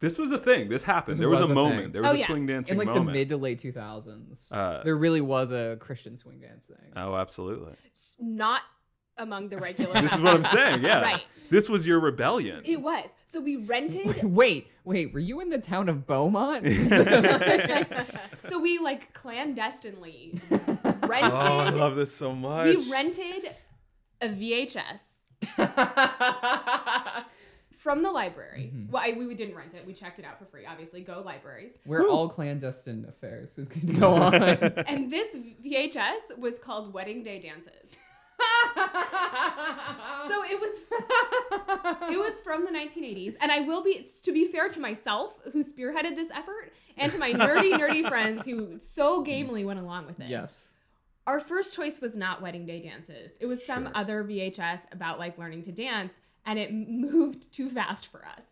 This was a thing. This happened. This there was, was a a moment. thing. There was Oh, a yeah. swing dancing In like moment. the mid to late 2000s, Uh, there really was a Christian swing dance thing. oh, absolutely. S- Not among the regular. This is what I'm saying. Yeah. Right. This was your rebellion. It was. So we rented. wait, wait, were you in the town of Bomont? so we like clandestinely rented. oh, I love this so much. we rented a VHS from the library. Mm-hmm. Well, I, we didn't rent it. We checked it out for free. Obviously, go libraries. Where all clandestine affairs go on. And this VHS was called Wedding Day Dances. So it was it was from the 1980s, and I will be to be fair to myself, who spearheaded this effort, and to my nerdy nerdy friends who so gamely went along with it. yes. Our first choice was not Wedding Day Dances. It was some Sure. other VHS about like learning to dance, and it moved too fast for us,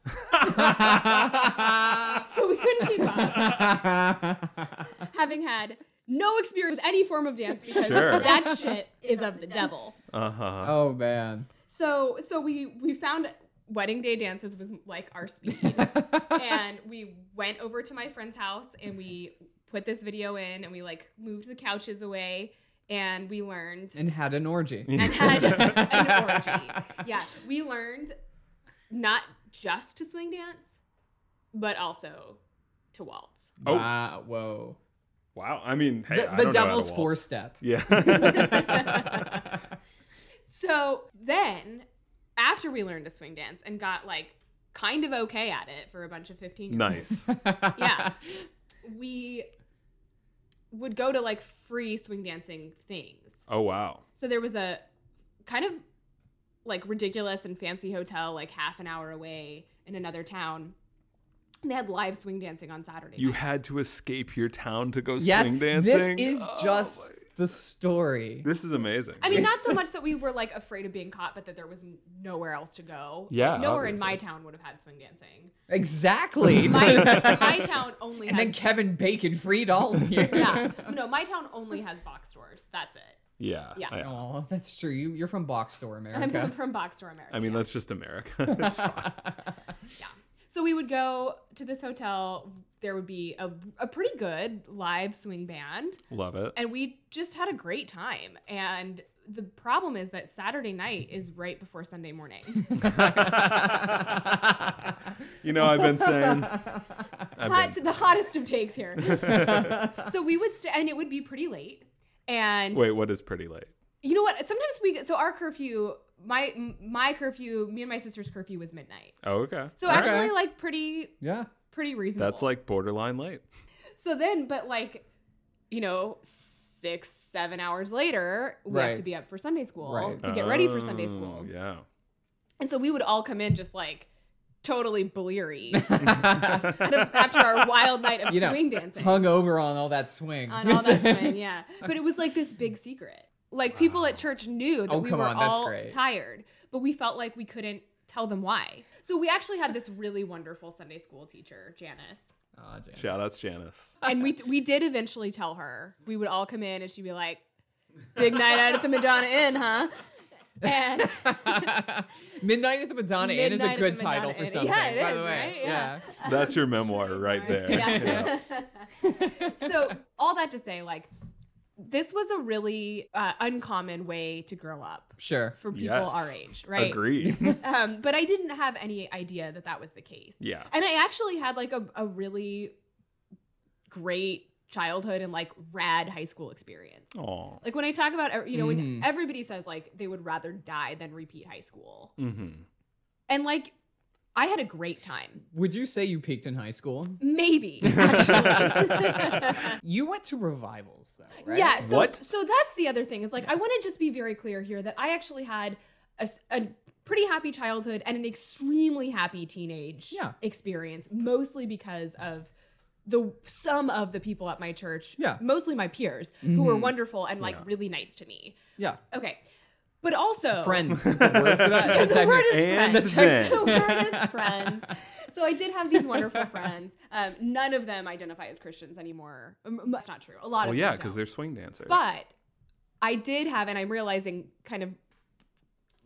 so we couldn't keep up. Having had no experience with any form of dance because Sure. that shit is of the devil. Uh huh. oh man. So so we we found wedding day dances was like our speed. and we went over to my friend's house and we put this video in and we like moved the couches away and we learned And had an orgy. and had an orgy. Yeah, we learned not just to swing dance, but also to waltz. Oh. Wow. Whoa. Wow. I mean, hey, the I the don't know how to devil's waltz. four step. Yeah. So then, after we learned to swing dance and got like kind of okay at it for a bunch of 15 year olds, nice. yeah, we would go to like free swing dancing things. Oh wow. So there was a kind of like ridiculous and fancy hotel like half an hour away in another town. They had live swing dancing on Saturday. You nights. had to escape your town to go Yes. swing dancing. This is Oh, just my- the story. This is amazing. I mean, not so much that we were like afraid of being caught, but that there was nowhere else to go. Yeah, Like, nowhere in my town would have had swing dancing. Exactly. My my town only and has then Kevin Bacon freed all of you. yeah. No, my town only has box stores. That's it. yeah. Yeah. I, Oh, that's true. You, you're from Box Store America. I'm from Box Store America. I mean, yeah. that's just America. That's fine. yeah. So we would go to this hotel. There would be a, a pretty good live swing band, Love it. and we just had a great time. And the problem is that Saturday night is right before Sunday morning. You know, I've been saying. I've Hot, been, the hottest of takes here. so we would stay, and it would be pretty late. And wait, what is pretty late? you know what? Sometimes we get so our curfew, my my curfew, me and my sister's curfew was midnight. Oh, okay. So Okay. actually, like pretty yeah. pretty reasonable. That's like borderline late. So then, but like, you know, six, seven hours later, we have to be up for Sunday school Right. to get ready for Sunday Oh, school. Yeah. And so we would all come in just like totally bleary after our wild night of You know, swing dancing. Hung over on all that swing. on all that swing, yeah. But it was like this big secret. Like people at ah. church knew that Oh, we were on, all tired, but we felt like we couldn't tell them why. So we actually had this really wonderful Sunday school teacher, Janice. Ah, Aw, Jan. Shout outs Janice. and we we did eventually tell her. We would all come in and she'd be like, "Big night out at the Madonna Inn, huh?" And Midnight at the Madonna Inn is a good title Madonna for something. Yeah, it by is, the way. right? Yeah. That's your memoir right there. yeah. so all that to say, like, this was a really uh, uncommon way to grow up Sure. for people Yes. our age, right? Agreed. Um, but I didn't have any idea that that was the case. Yeah. And I actually had like a, a really great childhood and like rad high school experience. Oh. Like when I talk about, you know, when Mhm. everybody says like they would rather die than repeat high school. Mm-hmm. and like I had a great time. Would you say you peaked in high school? Maybe actually. You went to revivals though, right? Yeah. So, What? so that's the other thing is like I want to just be very clear here that I actually had a pretty happy childhood and an extremely happy teenage Yeah. experience, mostly because of the some of the people at my church, Yeah. mostly my peers, who were Mhm. wonderful and like Yeah. really nice to me. Yeah. Okay, but also Friends is the word for that. The word is And friends. the word is friends. So I did have these wonderful friends. Um, none of them identify as Christians anymore. Um, That's not true. A lot Well, of yeah, because they're swing dancers. But I did have, and I'm realizing kind of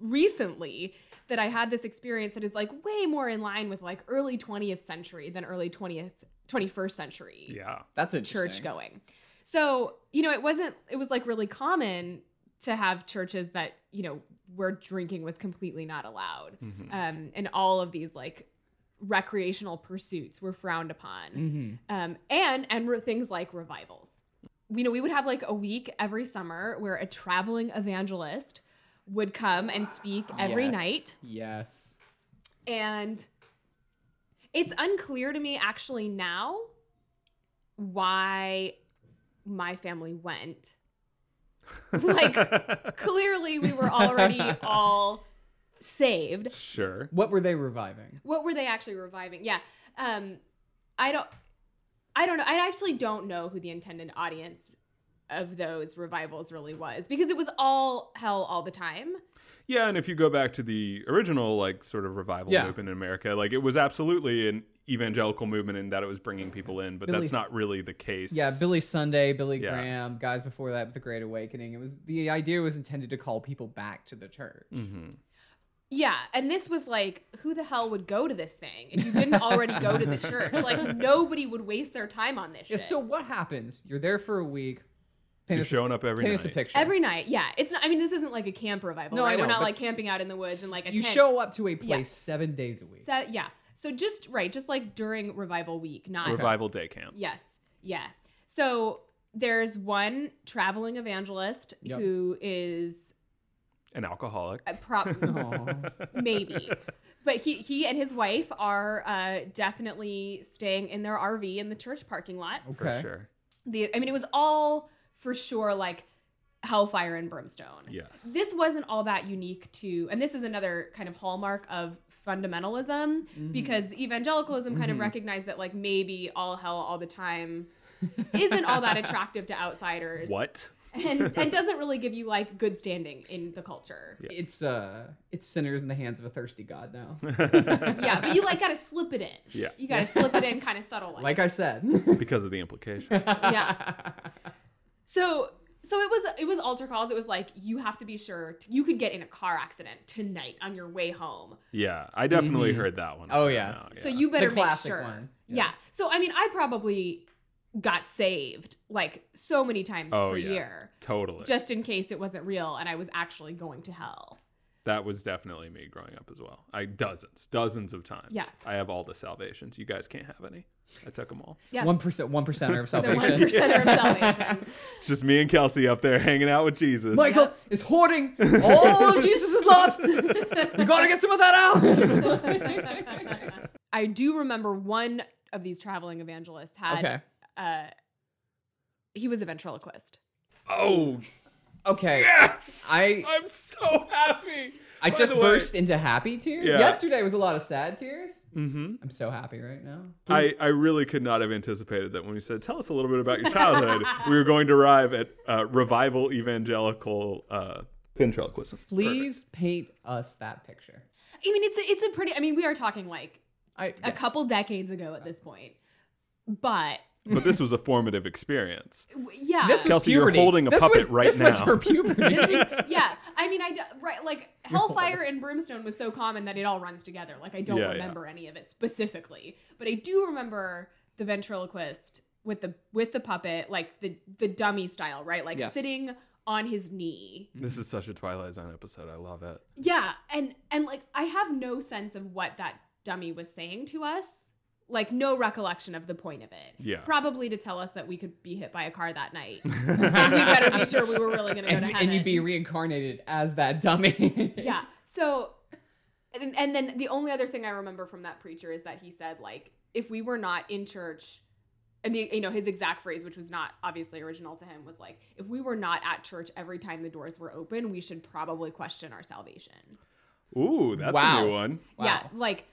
recently that I had this experience that is like way more in line with like early 20th century than early 20th 21st century yeah. That's interesting. church going. So, you know, it wasn't it was like really common to have churches that, you know, where drinking was completely not allowed. Mhm. Um and all of these like recreational pursuits were frowned upon Mm-hmm. um, and and re- things like revivals. You know, we would have like a week every summer where a traveling evangelist would come and speak every night, Yes. and it's unclear to me actually now why my family went. Like clearly we were already all saved sure. What were they reviving? what were they actually reviving yeah um i don't i don't know i actually don't know who the intended audience of those revivals really was because it was all hell all the time Yeah, and if you go back to the original, like, sort of revival Yeah. movement in America, like, it was absolutely an evangelical movement in that it was bringing people in, but Billy- that's not really the case. Yeah, Billy Sunday, Billy Yeah. Graham, guys before that with the Great Awakening. It was the idea was intended to call people back to the church. hmm yeah and this was like who the hell would go to this thing if you didn't already go to the church like nobody would waste their time on this Yeah, shit. so what happens? You're there for a week. Paint Just us, a- showing up every paint night. us a picture. every night yeah it's not i mean this isn't like a camp revival No, I right we're not like camping out in the woods and like a you tent. show up to a place Yeah. seven days a week. So, yeah so just right just like during revival week not Revival day camp. Yes. Yeah. So there's one traveling evangelist Yep. who is An alcoholic. a pro- Aw. maybe, but he he and his wife are uh, definitely staying in their RV in the church parking lot. For okay. sure. The I mean, it was all for sure like hellfire and brimstone. Yes. This wasn't all that unique to, and this is another kind of hallmark of fundamentalism Mm-hmm. because evangelicalism kind of Mhm. recognized that like maybe all hell all the time isn't all that attractive to outsiders What? and and doesn't really give you like good standing in the culture. Yeah. It's uh, it's sinners in the hands of a thirsty God now. Yeah, but you like got to slip it in. Yeah. You got to slip it in kind of subtle way. Like I said. because of the implication. yeah. So so it was it was altar calls. It was like you have to be sure t- you could get in a car accident tonight on your way home. Yeah, I definitely Mhm. heard that one. Oh, by yeah. now, So you better make classic sure. one. Yeah. Yeah. So I mean, I probably got saved like so many times Oh, per yeah. year totally. just in case it wasn't real and I was actually going to hell. That was definitely me growing up as well. I dozens, dozens of times. Yeah. I have all the salvations. You guys can't have any. I took them all. Yeah. One percent, one percenter of The one percenter of salvation. It's just me and Kelsey up there hanging out with Jesus. Michael is hoarding all of Jesus' love. you gotta get some of that out. I do remember one of these traveling evangelists had okay. uh he was a ventriloquist. Oh Okay. yes! I I'm so happy. I By just the way- burst into happy tears. Yeah. Yesterday was a lot of sad tears. Mm-hmm. I'm so happy right now. I, I really could not have anticipated that when we said, tell us a little bit about your childhood, we were going to arrive at uh, revival evangelical uh, ventriloquism. Please paint us that picture. I mean, it's a, it's a pretty. I mean, we are talking like I, a yes. couple decades ago at this point, but Perfect. But this was a formative experience. yeah, This was Kelsey, you're puberty. holding a This puppet was- right this was now. her puberty. this was yeah. I mean, I d- right like hellfire and brimstone was so common that it all runs together. Like I don't Yeah, yeah. remember any of it specifically, but I do remember the ventriloquist with the with the puppet, like the the dummy style, right? Like Yes. sitting on his knee. This is such a Twilight Zone episode. I love it. Yeah, and and like I have no sense of what that dummy was saying to us. Like no recollection of the point of it. Yeah. Probably to tell us that we could be hit by a car that night. and we better be sure we were really going to go and, to heaven. and you'd be reincarnated as that dummy. yeah. So and, and then the only other thing I remember from that preacher is that he said like if we were not in church and the you know his exact phrase which was not obviously original to him was like if we were not at church every time the doors were open we should probably question our salvation. Ooh, that's Wow. a new one. Yeah, like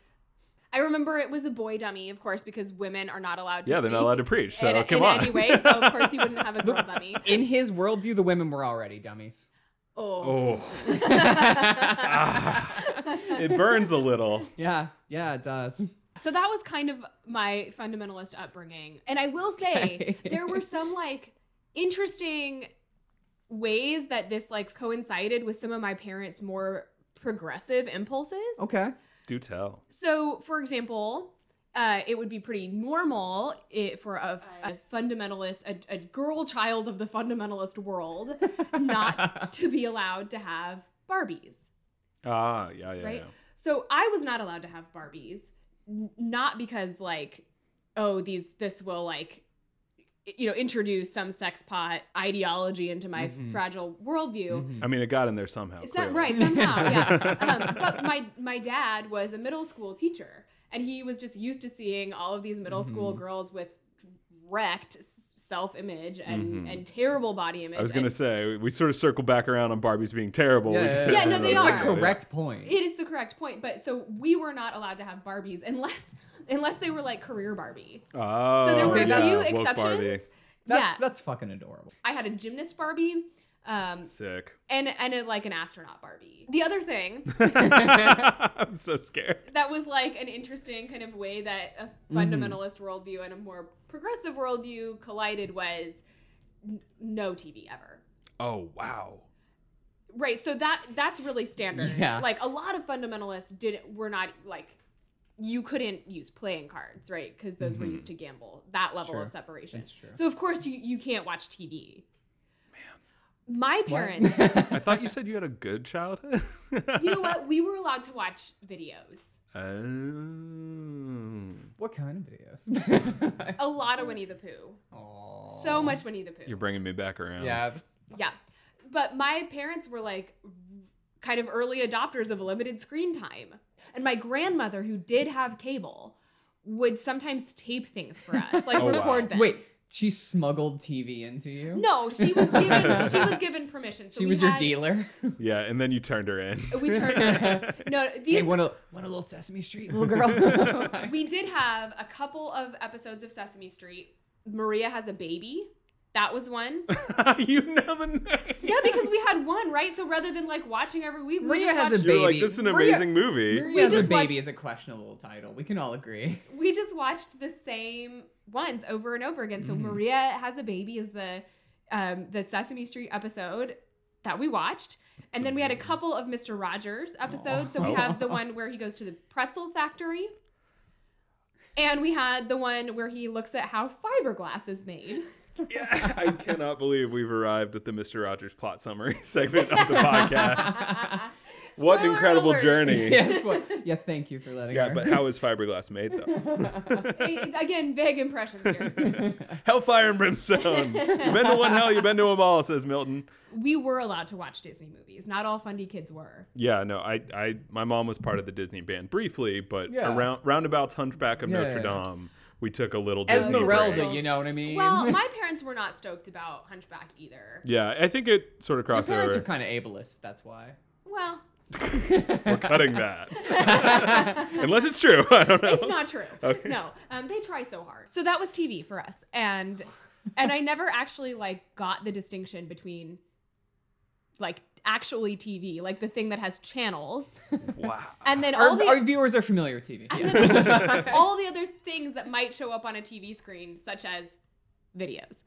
I remember it was a boy dummy of course because women are not allowed to Yeah, they're not allowed to preach. So in, come in on. any way so of course he wouldn't have a girl dummy. In his worldview, the women were already dummies. Oh. oh, ah. it burns a little. Yeah, yeah, it does. So that was kind of my fundamentalist upbringing. And I will say Okay. there were some like interesting ways that this like coincided with some of my parents' more progressive impulses. Okay. Do tell. So, for example, uh, it would be pretty normal i for a, a fundamentalist, a, a girl child of the fundamentalist world, not to be allowed to have Barbies. Ah, yeah, yeah, right? yeah. So I was not allowed to have Barbies, n- not because like, oh, these this will like, i- you know, introduce some sex pot ideology into my Mhm. fragile worldview. I mean, it got in there somehow. Clearly. right somehow, yeah. Um, but my my dad was a middle school teacher, and he was just used to seeing all of these middle school girls with wrecked self image and mm-hmm. and terrible body image. I was gonna say we sort of circle back around on Barbies being terrible. Yeah, we just yeah, Yeah, no, they are. things, The yeah. correct point. It is the correct point, but so we were not allowed to have Barbies unless unless they were like career Barbie. Oh, So there oh, were okay, a few woke exceptions. That's yeah, that's fucking adorable. I had a gymnast Barbie, um, Sick. and and a, like an astronaut Barbie. The other thing I'm so scared. that was like an interesting kind of way that a fundamentalist worldview and a more progressive worldview collided was n- no TV ever. Oh wow. Right, so that that's really standard. Yeah. Like a lot of fundamentalists didn't were not like you couldn't use playing cards, right? Because those were used to gamble. That level true. of separation. That's true. So of course you you can't watch TV. Man. My parents, I thought you said you had a good childhood. you know what? We were allowed to watch videos. Oh. what kind of videos? A lot of Winnie the Pooh. Aw. So much Winnie the Pooh. You're bringing me back around. Yeah. That's, Yeah. But my parents were like kind of early adopters of limited screen time. And my grandmother, who did have cable, would sometimes tape things for us, like Oh, wow. record them. wait, she smuggled TV into you? No, she was given she was given permission. So she we was your had- dealer. Yeah, and then you turned her in. We turned her. in. No, these hey, want a want a little Sesame Street, little girl? we did have a couple of episodes of Sesame Street. Maria has a baby. That was one. you know the name. Yeah, because we had one, right? So rather than like watching every week, we Maria just has a watched, You're like, Baby. this is an Maria- amazing movie. Maria has a just baby watched- is a questionable title. We can all agree. we just watched the same ones over and over again. So Mm-hmm. Maria has a baby is the um, the Sesame Street episode that we watched. And then we had a couple of Mr. Rogers episodes. So we have the one where he goes to the pretzel factory. And we had the one where he looks at how fiberglass is made. Yeah, I cannot believe we've arrived at the Mr. Rogers plot summary segment of the podcast. what an incredible alert. journey. yes. What? Yeah. Thank you for letting. Yeah, her. but how is fiberglass made though? Again, vague impressions here. Hellfire and brimstone. You've been to one hell, you've been to them all, says Milton. We were allowed to watch Disney movies. Not all fundy kids were. Yeah, no, I, I, my mom was part of the Disney band briefly, but Yeah. around roundabouts Hunchback of Yeah, Notre yeah. Dame, we took a little Disney Esmeralda, break. break. you know what I mean? Well, my parents were not stoked about Hunchback either. Yeah, I think it sort of Your crossed parents over. are kind of ableist. That's why. Well, We're cutting that. Unless it's true. I don't know. it's not true. Okay. No, um, they try so hard. So that was TV for us, and and I never actually like got the distinction between like actually TV, like the thing that has channels, Wow. and then Our, all the our viewers are familiar with TV. Yes. all the other things that might show up on a TV screen, such as videos.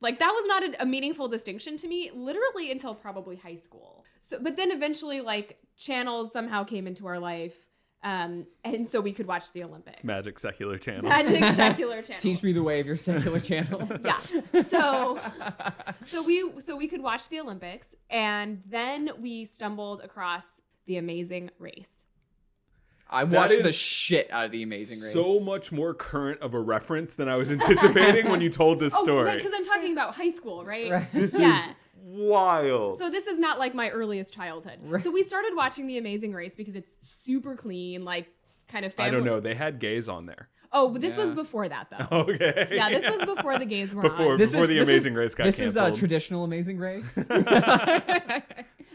Like that was not a, a meaningful distinction to me, literally until probably high school. So, but then eventually, like channels somehow came into our life, um, and so we could watch the Olympics. Magic secular channel. Magic secular channel. Teach me the way of your secular channel. Yeah. So so we so we could watch the Olympics and then we stumbled across The Amazing Race. I watched the shit out of the Amazing Race. So much more current of a reference than I was anticipating when you told this Oh, story. right, because I'm talking about high school, right? Right. this Yeah. is wild. So this is not like my earliest childhood. Right. So we started watching The Amazing Race because it's super clean, like kind of family. I don't know. They had gays on there. Oh, but this was before that though. Okay. Yeah, this was before the gays were Before- on. This Before is, the this Amazing is, Race got This is uh, a traditional Amazing Race, not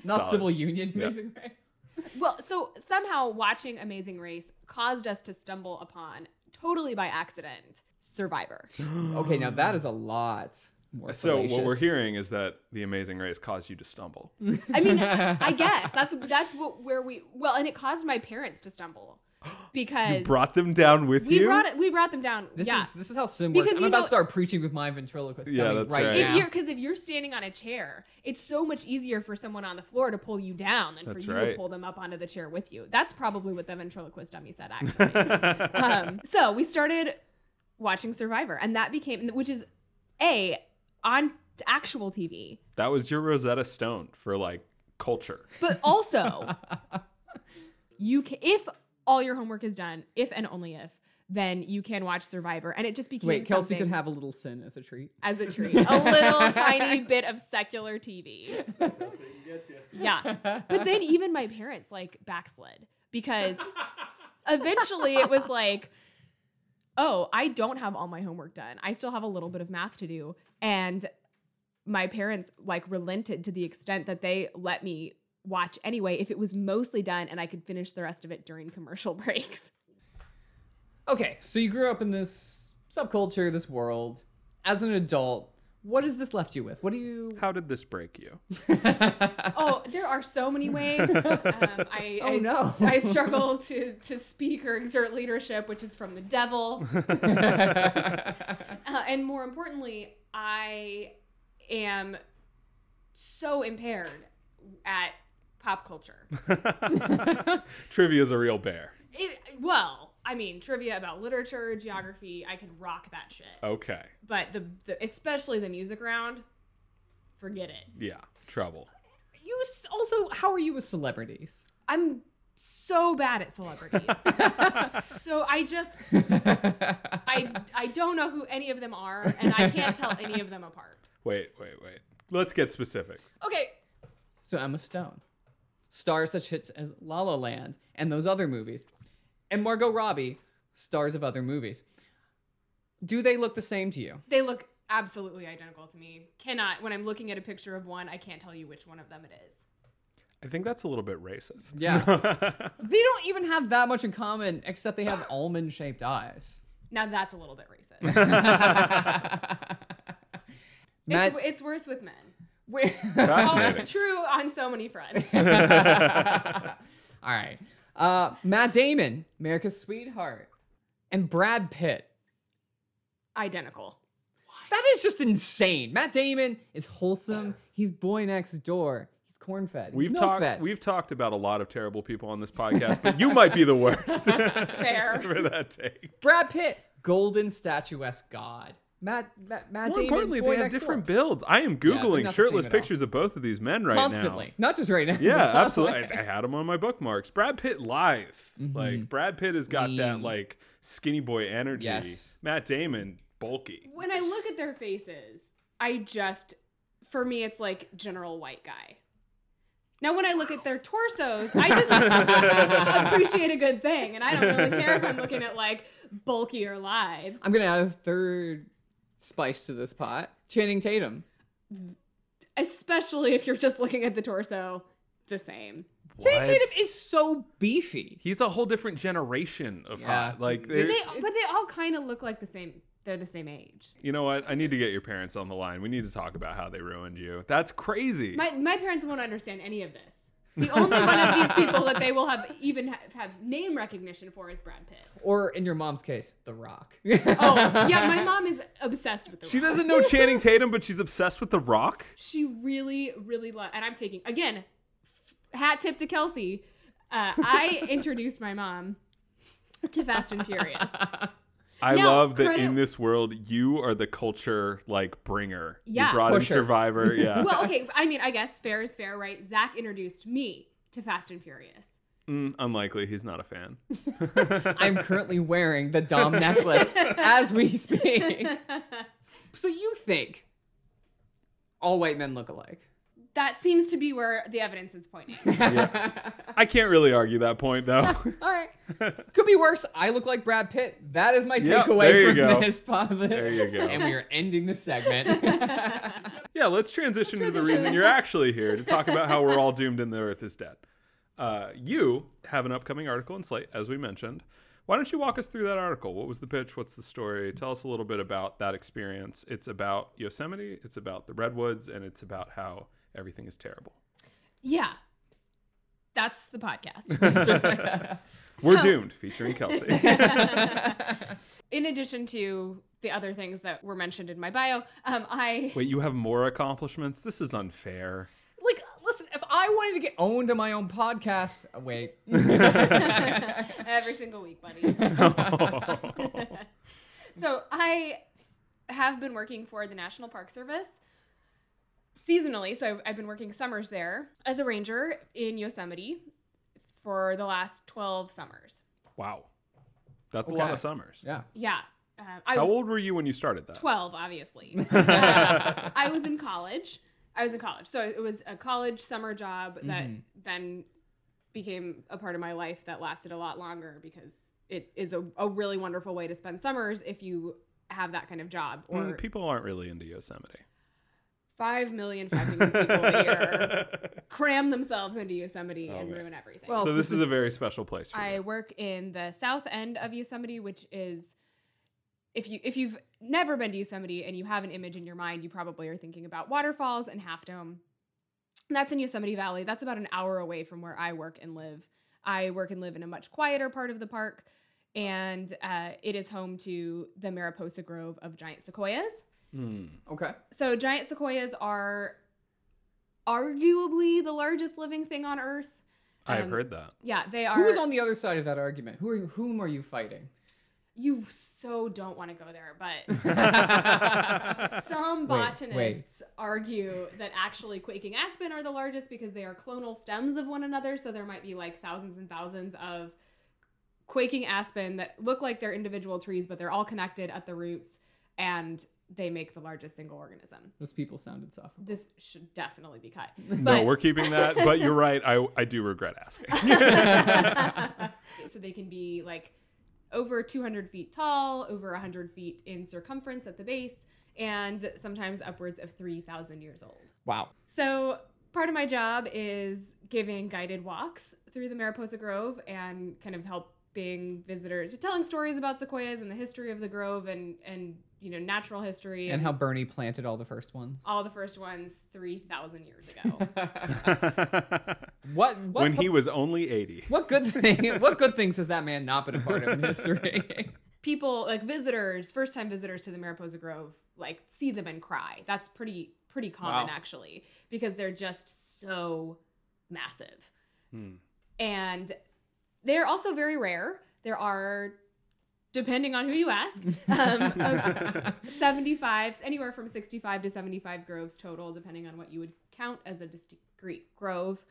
Solid. civil union Yeah. Amazing Race. Well, so somehow watching Amazing Race caused us to stumble upon, totally by accident, Survivor. Okay, now that is a lot more. So what we're hearing is that the Amazing Race caused you to stumble. I mean, I guess that's that's what where we well, and it caused my parents to stumble because You brought them down with we you. brought it. We brought them down. This yeah. is this is how sim works. Because I'm about know- to start preaching with my ventriloquist Yeah, dummy that's right, right. if now. you're because if you're standing on a chair, it's so much easier for someone on the floor to pull you down than That's for you right. to pull them up onto the chair with you. That's probably what the ventriloquist dummy said, actually. um, so we started watching Survivor, and that became, which is a on actual TV, that was your Rosetta Stone for like culture. but also you can if all your homework is done, if and only if. Then you can watch Survivor, and it just became Wait, Kelsey something could have a little sin as a treat. as a treat, a little tiny bit of secular TV. Yeah. But then even my parents like backslid because eventually it was like, oh, I don't have all my homework done. I still have a little bit of math to do. And my parents like relented to the extent that they let me watch anyway if it was mostly done and I could finish the rest of it during commercial breaks. Okay, so you grew up in this subculture, this world. As an adult, what has this left you with? What do you? How did this break you? Oh, there are so many ways. Um, I, Oh, I, no. I struggle to, to speak or exert leadership, which is from the devil. Uh, and more importantly, I am so impaired at pop culture. Trivia is a real bear. It, well, I mean, trivia about literature, geography, I could rock that shit. Okay. But the, the especially the music round, forget it. Yeah. Trouble. you s- also, how are you with celebrities? I'm so bad at celebrities. so I just I I don't know who any of them are and I can't tell any of them apart. Wait, wait, wait. Let's get specifics. Okay, So Emma Stone, stars such hits as La La Land and those other movies, and Margot Robbie, stars of other movies. Do they look the same to you? they look absolutely identical to me. Cannot when I'm looking at a picture of one, I can't tell you which one of them it is. I think that's a little bit racist. Yeah. they don't even have that much in common, except they have almond-shaped eyes. Now that's a little bit racist. Matt, it's, it's worse with men. wait- Oh, true on so many fronts. All right. Uh, Matt Damon, America's Sweetheart, and Brad Pitt. Identical. That is just insane. Matt Damon is wholesome. He's boy next door. He's corn fed. He's We've talked fed. we've talked about a lot of terrible people on this podcast, but you might be the worst Fair. for that take. Brad Pitt, golden statuesque god. Matt, Matt, Matt More Damon, importantly, boy they have different door. builds. I am googling not the shirtless same all. pictures of both of these men right constantly, now. Constantly, not just right now. Yeah, absolutely. I, I had them on my bookmarks. Brad Pitt live. Mm-hmm. Like Brad Pitt has got that like skinny boy energy. Yes. Matt Damon bulky. When I look at their faces, I just, for me, it's like general white guy. Now, when I look at their torsos, I just appreciate a good thing, and I don't really care if I'm looking at like bulky or live. I'm gonna add a third spice to this pot. Channing Tatum. Especially if you're just looking at the torso, the same. Channing Tatum is so beefy. He's a whole different generation of Yeah. hot. Like, But they're- they, but they all kind of look like the same. They're the same age. you know what? I need to get your parents on the line. We need to talk about how they ruined you. That's crazy. My my parents won't understand any of this. The only one of these people that they will have even have, have name recognition for is Brad Pitt. Or in your mom's case, The Rock. Oh, yeah, my mom is obsessed with the she Rock. doesn't know Channing Tatum, but she's obsessed with The Rock. She really, really loves, and I'm taking again, f- hat tip to Kelsey. Uh, I introduced my mom to Fast and Furious. I Now, love that credit- in this world, you are the culture like bringer. Yeah. you brought in Pusher. Survivor. Yeah, Well, okay, I mean, I guess fair is fair, right? Zach introduced me to Fast and Furious. Mm, unlikely. He's not a fan. I'm currently wearing the Dom necklace as we speak. So you think all white men look alike? That seems to be where the evidence is pointing. I can't really argue that point though. All right. Could be worse. I look like Brad Pitt. That is my Yeah, takeaway there you from go. this pod. There you go. And we are ending the segment. yeah, let's transition to the reason you're actually here to talk about how we're all doomed and the Earth is dead. Uh, you have an upcoming article in Slate, as we mentioned. Why don't you walk us through that article? What was the pitch? What's the story? Tell us a little bit about that experience. It's about Yosemite, it's about the redwoods, and it's about how everything is terrible. yeah. That's the podcast. We're So- doomed, featuring Kelsey. In addition to the other things that were mentioned in my bio, um, I Wait, you have more accomplishments? This is unfair. like, listen, if I wanted to get owned on my own podcast, wait. every single week, buddy. so I have been working for the National Park Service seasonally. So I've, I've been working summers there as a ranger in Yosemite for the last 12 summers. Wow. That's a lot of summers. Yeah. Yeah. Um, I How was old were you when you started that? 12, obviously. Uh, I was in college. I was in college. So it was a college summer job that then became a part of my life that lasted a lot longer because it is a, a really wonderful way to spend summers if you have that kind of job or Mm, people aren't really into Yosemite. 5 million fucking people a year cram themselves into Yosemite and man. ruin everything. Well, so this is a very special place for I you. work in the south end of Yosemite, which is if you if you've never been to Yosemite and you have an image in your mind, you probably are thinking about waterfalls and Half Dome. That's in Yosemite Valley. That's about an hour away from where I work and live. I work and live in a much quieter part of the park, and uh, it is home to the Mariposa Grove of giant sequoias. Hmm. Okay. So giant sequoias are arguably the largest living thing on Earth. I have Um, heard that. Yeah, they are. Who's on the other side of that argument? Who are you, whom are you fighting? You so don't want to go there, but some Wait, botanists argue that actually quaking aspen are the largest because they are clonal stems of one another. So there might be like thousands and thousands of quaking aspen that look like they're individual trees, but they're all connected at the roots and they make the largest single organism. Those people sounded insufferable. This should definitely be cut. no, we're keeping that, but you're right. I, I do regret asking. so they can be like over 200 feet tall, over 100 feet in circumference at the base, and sometimes upwards of 3,000 years old. Wow. So part of my job is giving guided walks through the Mariposa Grove and kind of helping visitors, telling stories about sequoias and the history of the grove and and you know natural history And how Bernie planted all the first ones. all the first ones 3,000 years ago. What? what when he was only 80. What good thing? What good things has that man not been a part of in history? people like visitors first time visitors to the mariposa grove like see them and cry that's pretty pretty common Wow. actually because they're just so massive Hmm. and they're also very rare there are depending on who you ask um, of 75 anywhere from 65 to 75 groves total depending on what you would count as a discrete grove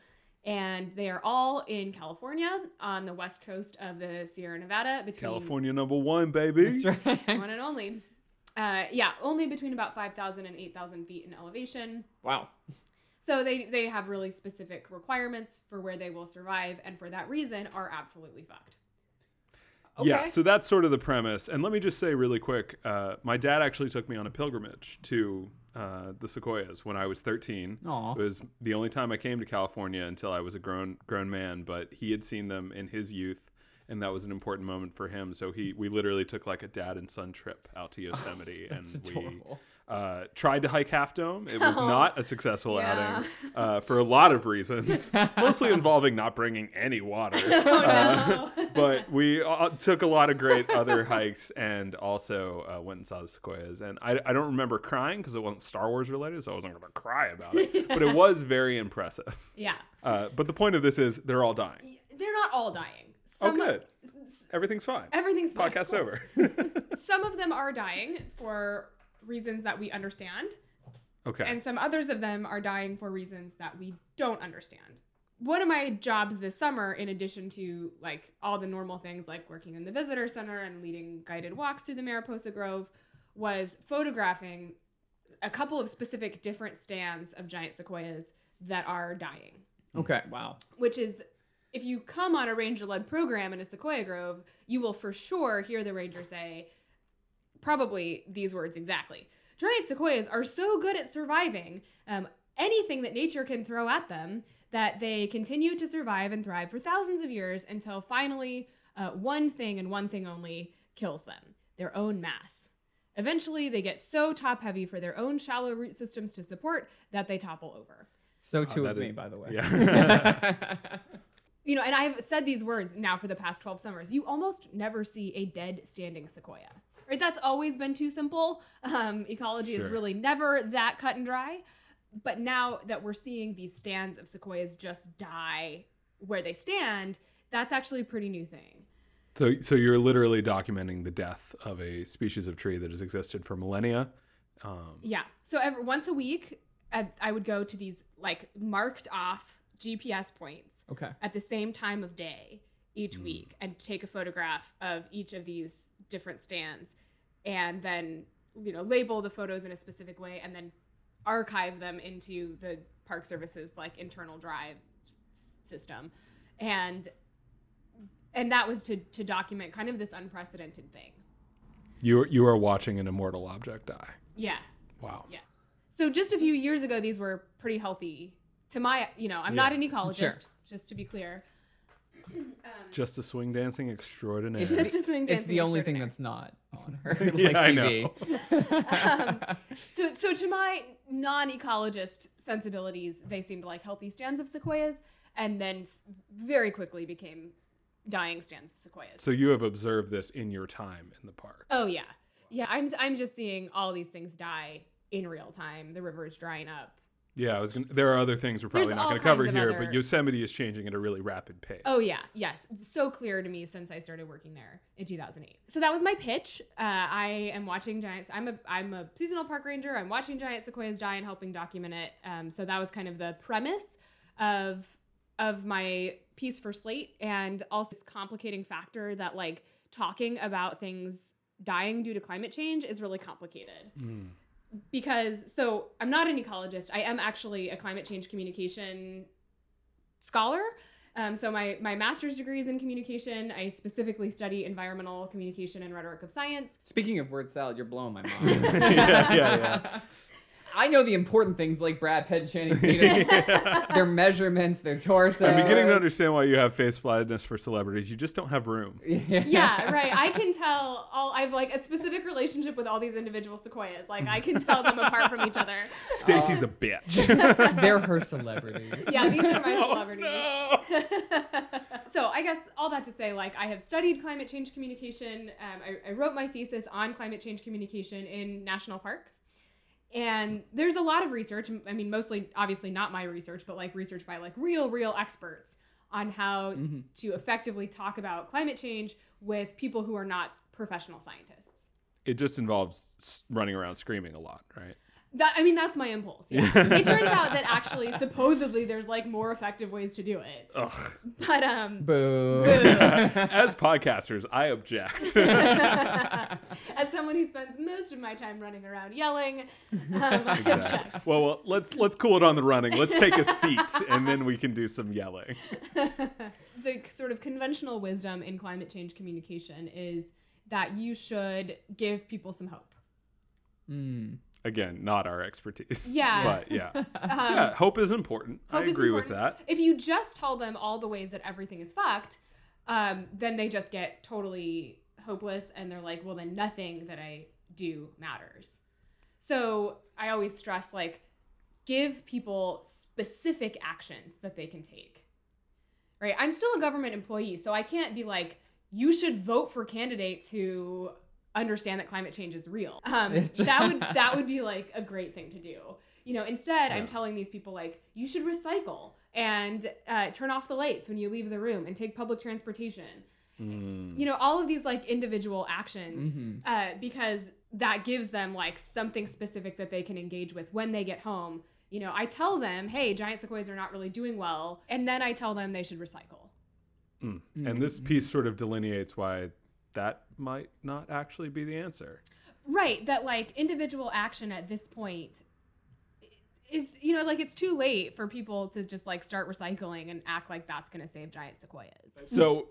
and they are all in california on the west coast of the sierra nevada between California number one, baby. That's right. one and only. Uh, yeah, only between about 5,000 and 8,000 feet in elevation. Wow. So they, they have really specific requirements for where they will survive, and for that reason are absolutely fucked. Yeah, so that's sort of the premise. And let me just say really quick uh, my dad actually took me on a pilgrimage to uh, the Sequoias when I was 13. Aw. It was the only time I came to California until I was a grown grown man, but he had seen them in his youth. And that was an important moment for him. So he, we literally took like a dad and son trip out to Yosemite, and That's we adorable. Uh, tried to hike Half Dome. It was Oh. not a successful Yeah. outing uh, for a lot of reasons, mostly involving not bringing any water. Oh, no. but we uh, took a lot of great other hikes and also uh, went and saw the sequoias. And I, I don't remember crying because it wasn't Star Wars related, so I wasn't going to cry about it. But it was very impressive. yeah. Uh, but the point of this is they're all dying. They're not all dying. Oh, Some good. Everything's fine. Everything's fine. Podcast Cool. over. Some of them are dying for reasons that we understand, okay. and some others of them are dying for reasons that we don't understand. One of my jobs this summer, in addition to like all the normal things like working in the visitor center and leading guided walks through the Mariposa Grove, was photographing a couple of specific different stands of giant sequoias that are dying Okay. Wow. which is if you come on a ranger led program in a sequoia grove, you will for sure hear the ranger say probably these words exactly. Giant sequoias are so good at surviving um, anything that nature can throw at them that they continue to survive and thrive for thousands of years until finally uh, one thing and one thing only kills them their own mass. Eventually, they get so top heavy for their own shallow root systems to support that they topple over. So too that of me, by the way. Yeah. you know, and I've said these words now for the past 12 summers. You almost never see a dead standing sequoia. Right? That's always been too simple. Um, ecology is really never that cut and dry. But now that we're seeing these stands of sequoias just die where they stand, that's actually a pretty new thing. so, so you're literally documenting the death of a species of tree that has existed for millennia. Um, Yeah. So every, once a week, I, I would go to these like marked off GPS points Okay. at the same time of day each week and take a photograph of each of these different stands and then you know label the photos in a specific way and then archive them into the park services like internal drive system. And and that was to to document kind of this unprecedented thing. You you are watching an immortal object die. yeah. Wow. yeah. So just a few years ago these were pretty healthy. To my you know i'm not an ecologist just to be clear Just a swing dancing extraordinaire. It's, Just the, a swing dancing it's the only thing that's not on her like Yeah, I CV. um, so, so to my non-ecologist sensibilities, they seemed like healthy stands of sequoias, and then very quickly became dying stands of sequoias. so you have observed this in your time in the park. oh yeah, yeah. I'm I'm just seeing all these things die in real time. The river is drying up. Yeah, I was. Gonna, there are other things we're probably There's not going to cover here, other- but Yosemite is changing at a really rapid pace. Oh yeah, yes, so clear to me since I started working there in 2008. So that was my pitch. Uh, I am watching giants. I'm a I'm a seasonal park ranger. I'm watching giant sequoias die and helping document it. Um, so that was kind of the premise of of my piece for Slate, and also this complicating factor that like talking about things dying due to climate change is really complicated because so I'm not an ecologist. I am actually a climate change communication scholar. Um, so my my master's degree is in communication. I specifically study environmental communication and rhetoric of science. Speaking of word salad, you're blowing my mind. yeah, yeah, yeah. I know the important things like Brad Pitt and Channing Tatum, their measurements, their torso. I'm beginning to understand why you have face blindness for celebrities. You just don't have room. Yeah, right. I can tell all. I've like a specific relationship with all these individual sequoias. Like I can tell them apart from each other. Stacy's a bitch. They're her celebrities. Yeah, these are my Oh, celebrities. no. so I guess all that to say, like I have studied climate change communication. Um, I, I wrote my thesis on climate change communication in national parks, and there's a lot of research. I mean, mostly, obviously, not my research, but like research by like real, real experts on how mm-hmm. to effectively talk about climate change with people who are not professional scientists. It just involves running around screaming a lot, right? That I mean, that's my impulse. Yeah, it turns out that actually, supposedly, there's like more effective ways to do it. Ugh. But um, Boo. As podcasters, I object. As someone who spends most of my time running around yelling, um, I object. well, well, let's let's cool it on the running. Let's take a seat, and then we can do some yelling. The sort of conventional wisdom in climate change communication is that you should give people some hope. Mm. Again, not our expertise. Yeah. but yeah, yeah. Hope is important. I Hope is agree with that. If you just tell them all the ways that everything is fucked, um, then they just get totally hopeless and they're like, well, then nothing that I do matters. So I always stress like, give people specific actions that they can take. Right? I'm still a government employee, so I can't be like, you should vote for candidates who understand that climate change is real. Um, that would that would be like a great thing to do. You know, instead, I'm telling these people like you should recycle and uh, turn off the lights when you leave the room and take public transportation. Mm. You know, all of these like individual actions Mhm. uh, because that gives them like something specific that they can engage with when they get home. You know, I tell them, hey, giant sequoias are not really doing well, and then I tell them they should recycle. Mm. And this piece sort of delineates why that might not actually be the answer. Right, that like individual action at this point is you know like it's too late for people to just like start recycling and act like that's going to save giant sequoias. So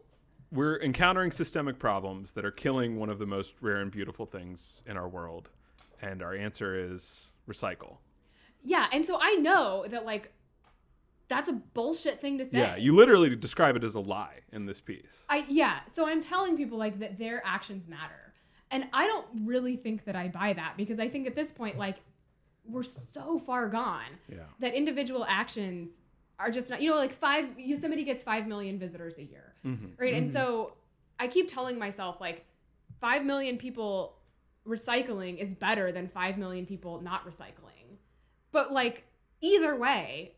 we're encountering systemic problems that are killing one of the most rare and beautiful things in our world. And our answer is recycle. Yeah, and so I know that like that's a bullshit thing to say. Yeah, you literally describe it as a lie in this piece. I yeah, so I'm telling people like that their actions matter. And I don't really think that I buy that because I think at this point like we're so far gone Yeah. that individual actions are just not you know like 5 Yosemite gets 5 million visitors a year. Mm-hmm. Right? And mm-hmm. so I keep telling myself like 5 million people recycling is better than 5 million people not recycling. But like either way,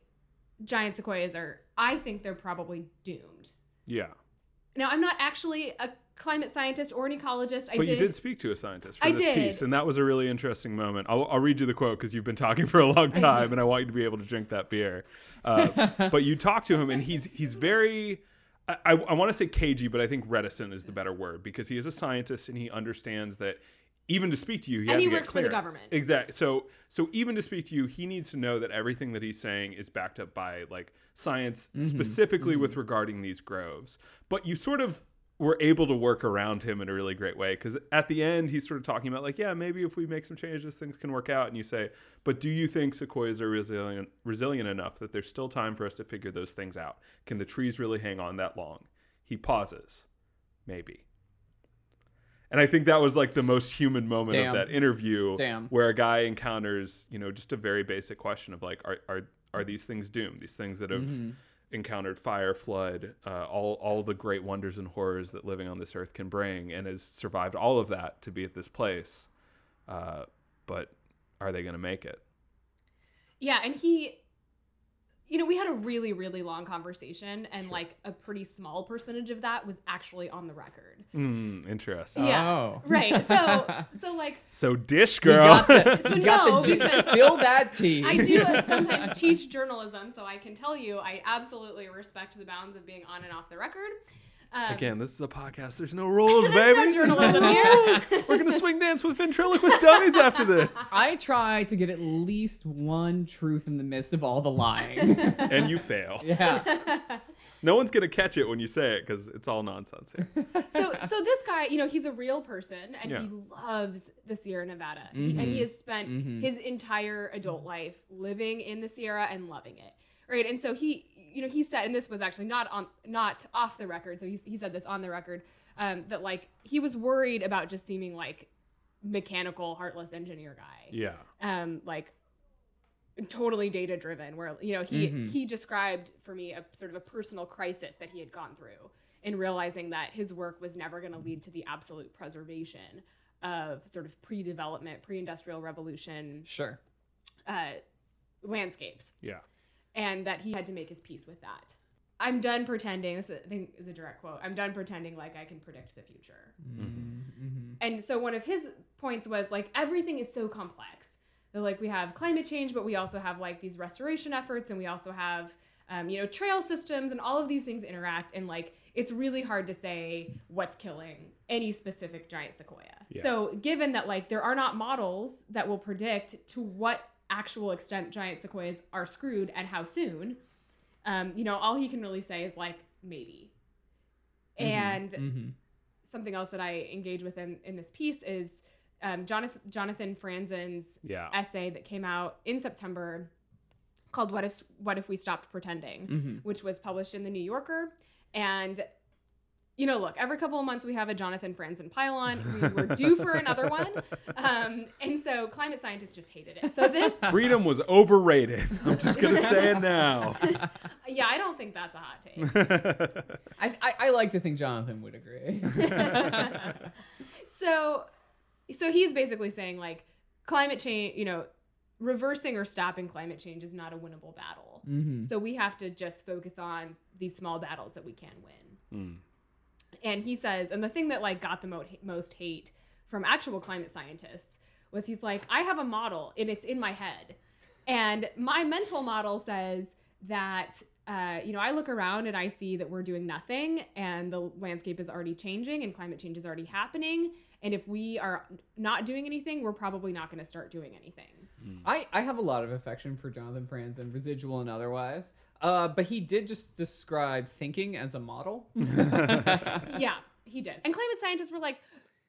giant sequoias are I think they're probably doomed. Yeah. Now, I'm not actually a climate scientist or an ecologist. I But did. you did speak to a scientist for I this did. piece, and that was a really interesting moment. I'll, I'll read you the quote because you've been talking for a long time, and I want you to be able to drink that beer. Uh, but you talk to him, and he's he's very. I, I want to say cagey, but I think reticent is the better word because he is a scientist and he understands that even to speak to you, he And he to get works for the government. Exactly. So so even to speak to you, he needs to know that everything that he's saying is backed up by like science, mm-hmm. specifically with mm-hmm. regarding these groves. But you sort of were able to work around him in a really great way because at the end he's sort of talking about like yeah maybe if we make some changes things can work out and you say but do you think sequoias are resilient resilient enough that there's still time for us to figure those things out can the trees really hang on that long he pauses maybe and i think that was like the most human moment Damn. of that interview Damn. where a guy encounters you know just a very basic question of like are are, are these things doomed these things that have Mm-hmm. encountered fire flood uh, all all the great wonders and horrors that living on this earth can bring and has survived all of that to be at this place uh, but are they going to make it Yeah, and he, you know, we had a really, really long conversation, and like a pretty small percentage of that was actually on the record. mm, interesting Yeah. Oh. Right. So, so like, so dish girl got the, So you got no, the because- spill that tea. I do sometimes teach journalism, so I can tell you I absolutely respect the bounds of being on and off the record. Um, again this is a podcast there's no rules baby no journalism No here. rules. we're going to swing dance with ventriloquist dummies after this I try to get at least one truth in the midst of all the lying. and you fail yeah. no one's going to catch it when you say it because it's all nonsense here so so this guy you know he's a real person and Yeah. he loves the sierra nevada he, and he has spent his entire adult life living in the sierra and loving it right and so he you know he said and this was actually not on not off the record so he, he said this on the record um, that like he was worried about just seeming like mechanical heartless engineer guy. Yeah. Um like totally data driven where you know he he described for me a sort of a personal crisis that he had gone through in realizing that his work was never going to lead to the absolute preservation of sort of pre-development pre-industrial revolution Sure. uh, landscapes. Yeah and that he had to make his peace with that. I'm done pretending this i think is a direct quote i'm done pretending like i can predict the future. And so one of his points was like everything is so complex. That like we have climate change but we also have like these restoration efforts and we also have um, you know trail systems and all of these things interact and like it's really hard to say what's killing any specific giant sequoia. So given that like there are not models that will predict to what actual extent giant sequoias are screwed and how soon um, you know all he can really say is like maybe and Mm-hmm. something else that I engage with in, in this piece is um, Jonathan, Jonathan Franzen's yeah essay that came out in September called "What If What If We Stopped Pretending," Mm-hmm. which was published in the New Yorker. And you know, look, every couple of months we have a Jonathan Franzen pylon. We were due for another one, um, and so climate scientists just hated it. So this, freedom was overrated i'm just going to say it now yeah, I don't think that's a hot take. I, I, I like to think Jonathan would agree. so so he's basically saying like climate change you know reversing or stopping climate change is not a winnable battle Mm-hmm. so we have to just focus on these small battles that we can win Mm. And he says and the thing that like got the mo- most hate from actual climate scientists was he's like i have a model and it's in my head. And my mental model says that uh, you know i look around and i see that we're doing nothing and the landscape is already changing and climate change is already happening. And if we are not doing anything we're probably not going to start doing anything. I, I have a lot of affection for Jonathan Franzen, residual and otherwise. Uh, but he did just describe thinking as a model. yeah, he did. And climate scientists were like,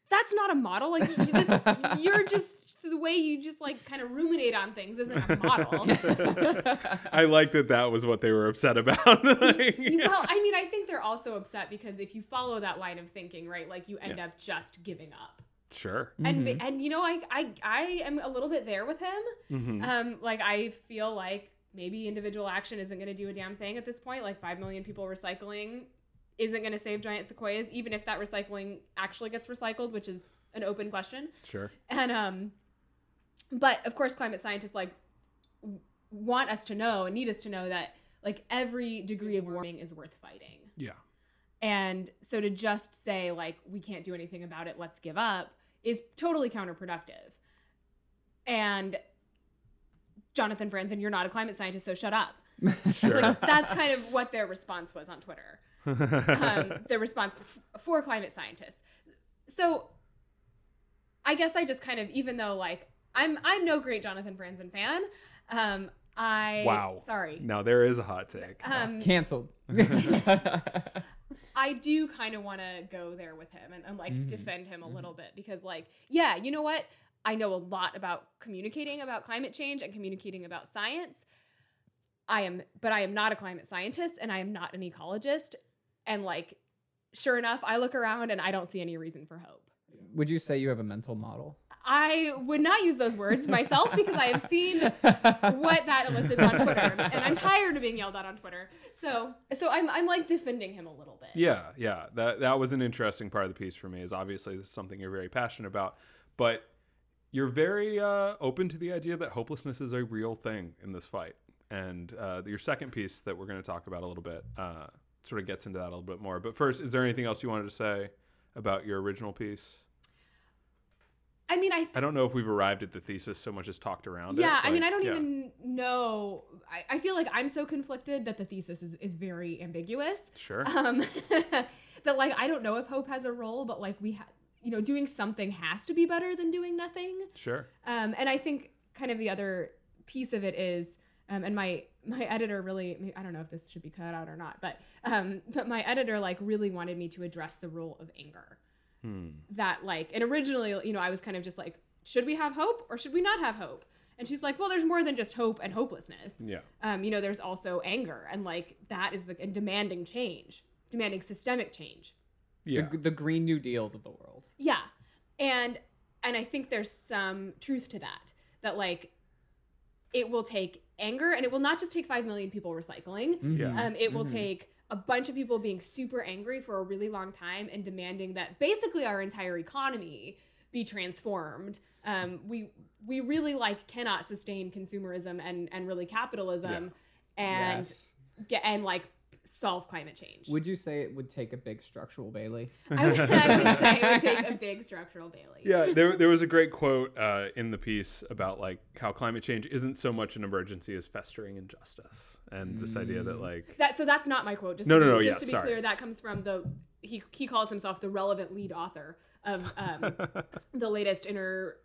"That's not a model. Like, you- this- you're just the way you just like kind of ruminate on things isn't a model." I like that that was what they were upset about. Like, well, I mean, I think they're also upset because if you follow that line of thinking, right, like you end Yeah. up just giving up. sure. And and you know, I I I am a little bit there with him. Mm-hmm. Um, like I feel like maybe individual action isn't going to do a damn thing at this point. Like five million people recycling isn't going to save giant sequoias, even if that recycling actually gets recycled, which is an open question. Sure. And um, but of course, climate scientists like want us to know and need us to know that like every degree of warming is worth fighting. Yeah. And so to just say like we can't do anything about it, let's give up is totally counterproductive. And Jonathan Franzen, you're not a climate scientist, so shut up. Sure. Like that's kind of what their response was on Twitter. Um, their response f- for climate scientists. So I guess I just kind of, even though like I'm, I'm no great Jonathan Franzen fan. Um, I wow. Sorry. Now there is a hot take. Um, Cancelled. I do kind of want to go there with him and, and like Mm-hmm. defend him a little bit because, like, yeah, you know what? I know a lot about communicating about climate change and communicating about science. I am, but I am not a climate scientist and I am not an ecologist. And like, sure enough, I look around and I don't see any reason for hope. Would you say you have a mental model? I would not use those words myself because I have seen what that elicits on Twitter, and I'm tired of being yelled at on Twitter. So, so I'm, I'm like defending him a little bit. Yeah, yeah. That that was an interesting part of the piece for me. Is obviously this is something you're very passionate about, but you're very uh, open to the idea that hopelessness is a real thing in this fight. And uh, your second piece that we're going to talk about a little bit uh, sort of gets into that a little bit more. But first, is there anything else you wanted to say about your original piece? I mean, I th- I don't know if we've arrived at the thesis so much as talked around it. yeah, I mean, I don't yeah. even know. I, I feel like I'm so conflicted that the thesis is, is very ambiguous. Sure. Um, that like I don't know if hope has a role, but like we have, you know, doing something has to be better than doing nothing. Sure. Um, and I think kind of the other piece of it is, um, and my my editor really, I don't know if this should be cut out or not, but um, but my editor like really wanted me to address the role of anger. That like, and originally, you know, I was kind of just like, should we have hope or should we not have hope? And she's like, well, there's more than just hope and hopelessness. Yeah. Um, you know, there's also anger, and like that is the and demanding change, demanding systemic change. Yeah. The, the Green New Deals of the world. Yeah. And and I think there's some truth to that. That like it will take anger and it will not just take 5 million people recycling. Yeah. Um it will take a bunch of people being super angry for a really long time and demanding that basically our entire economy be transformed. Um we we really like cannot sustain consumerism and and really capitalism and Yes. get and like solve climate change. Would you say it would take a big structural Bailey? I would, I would say it would take a big structural Bailey. Yeah, there, there was a great quote uh, in the piece about like how climate change isn't so much an emergency as festering injustice, and this idea that like That so that's not my quote. Just No, to no, be, no, Just yeah, to be sorry. clear, that comes from the he he calls himself the relevant lead author of um, the latest inner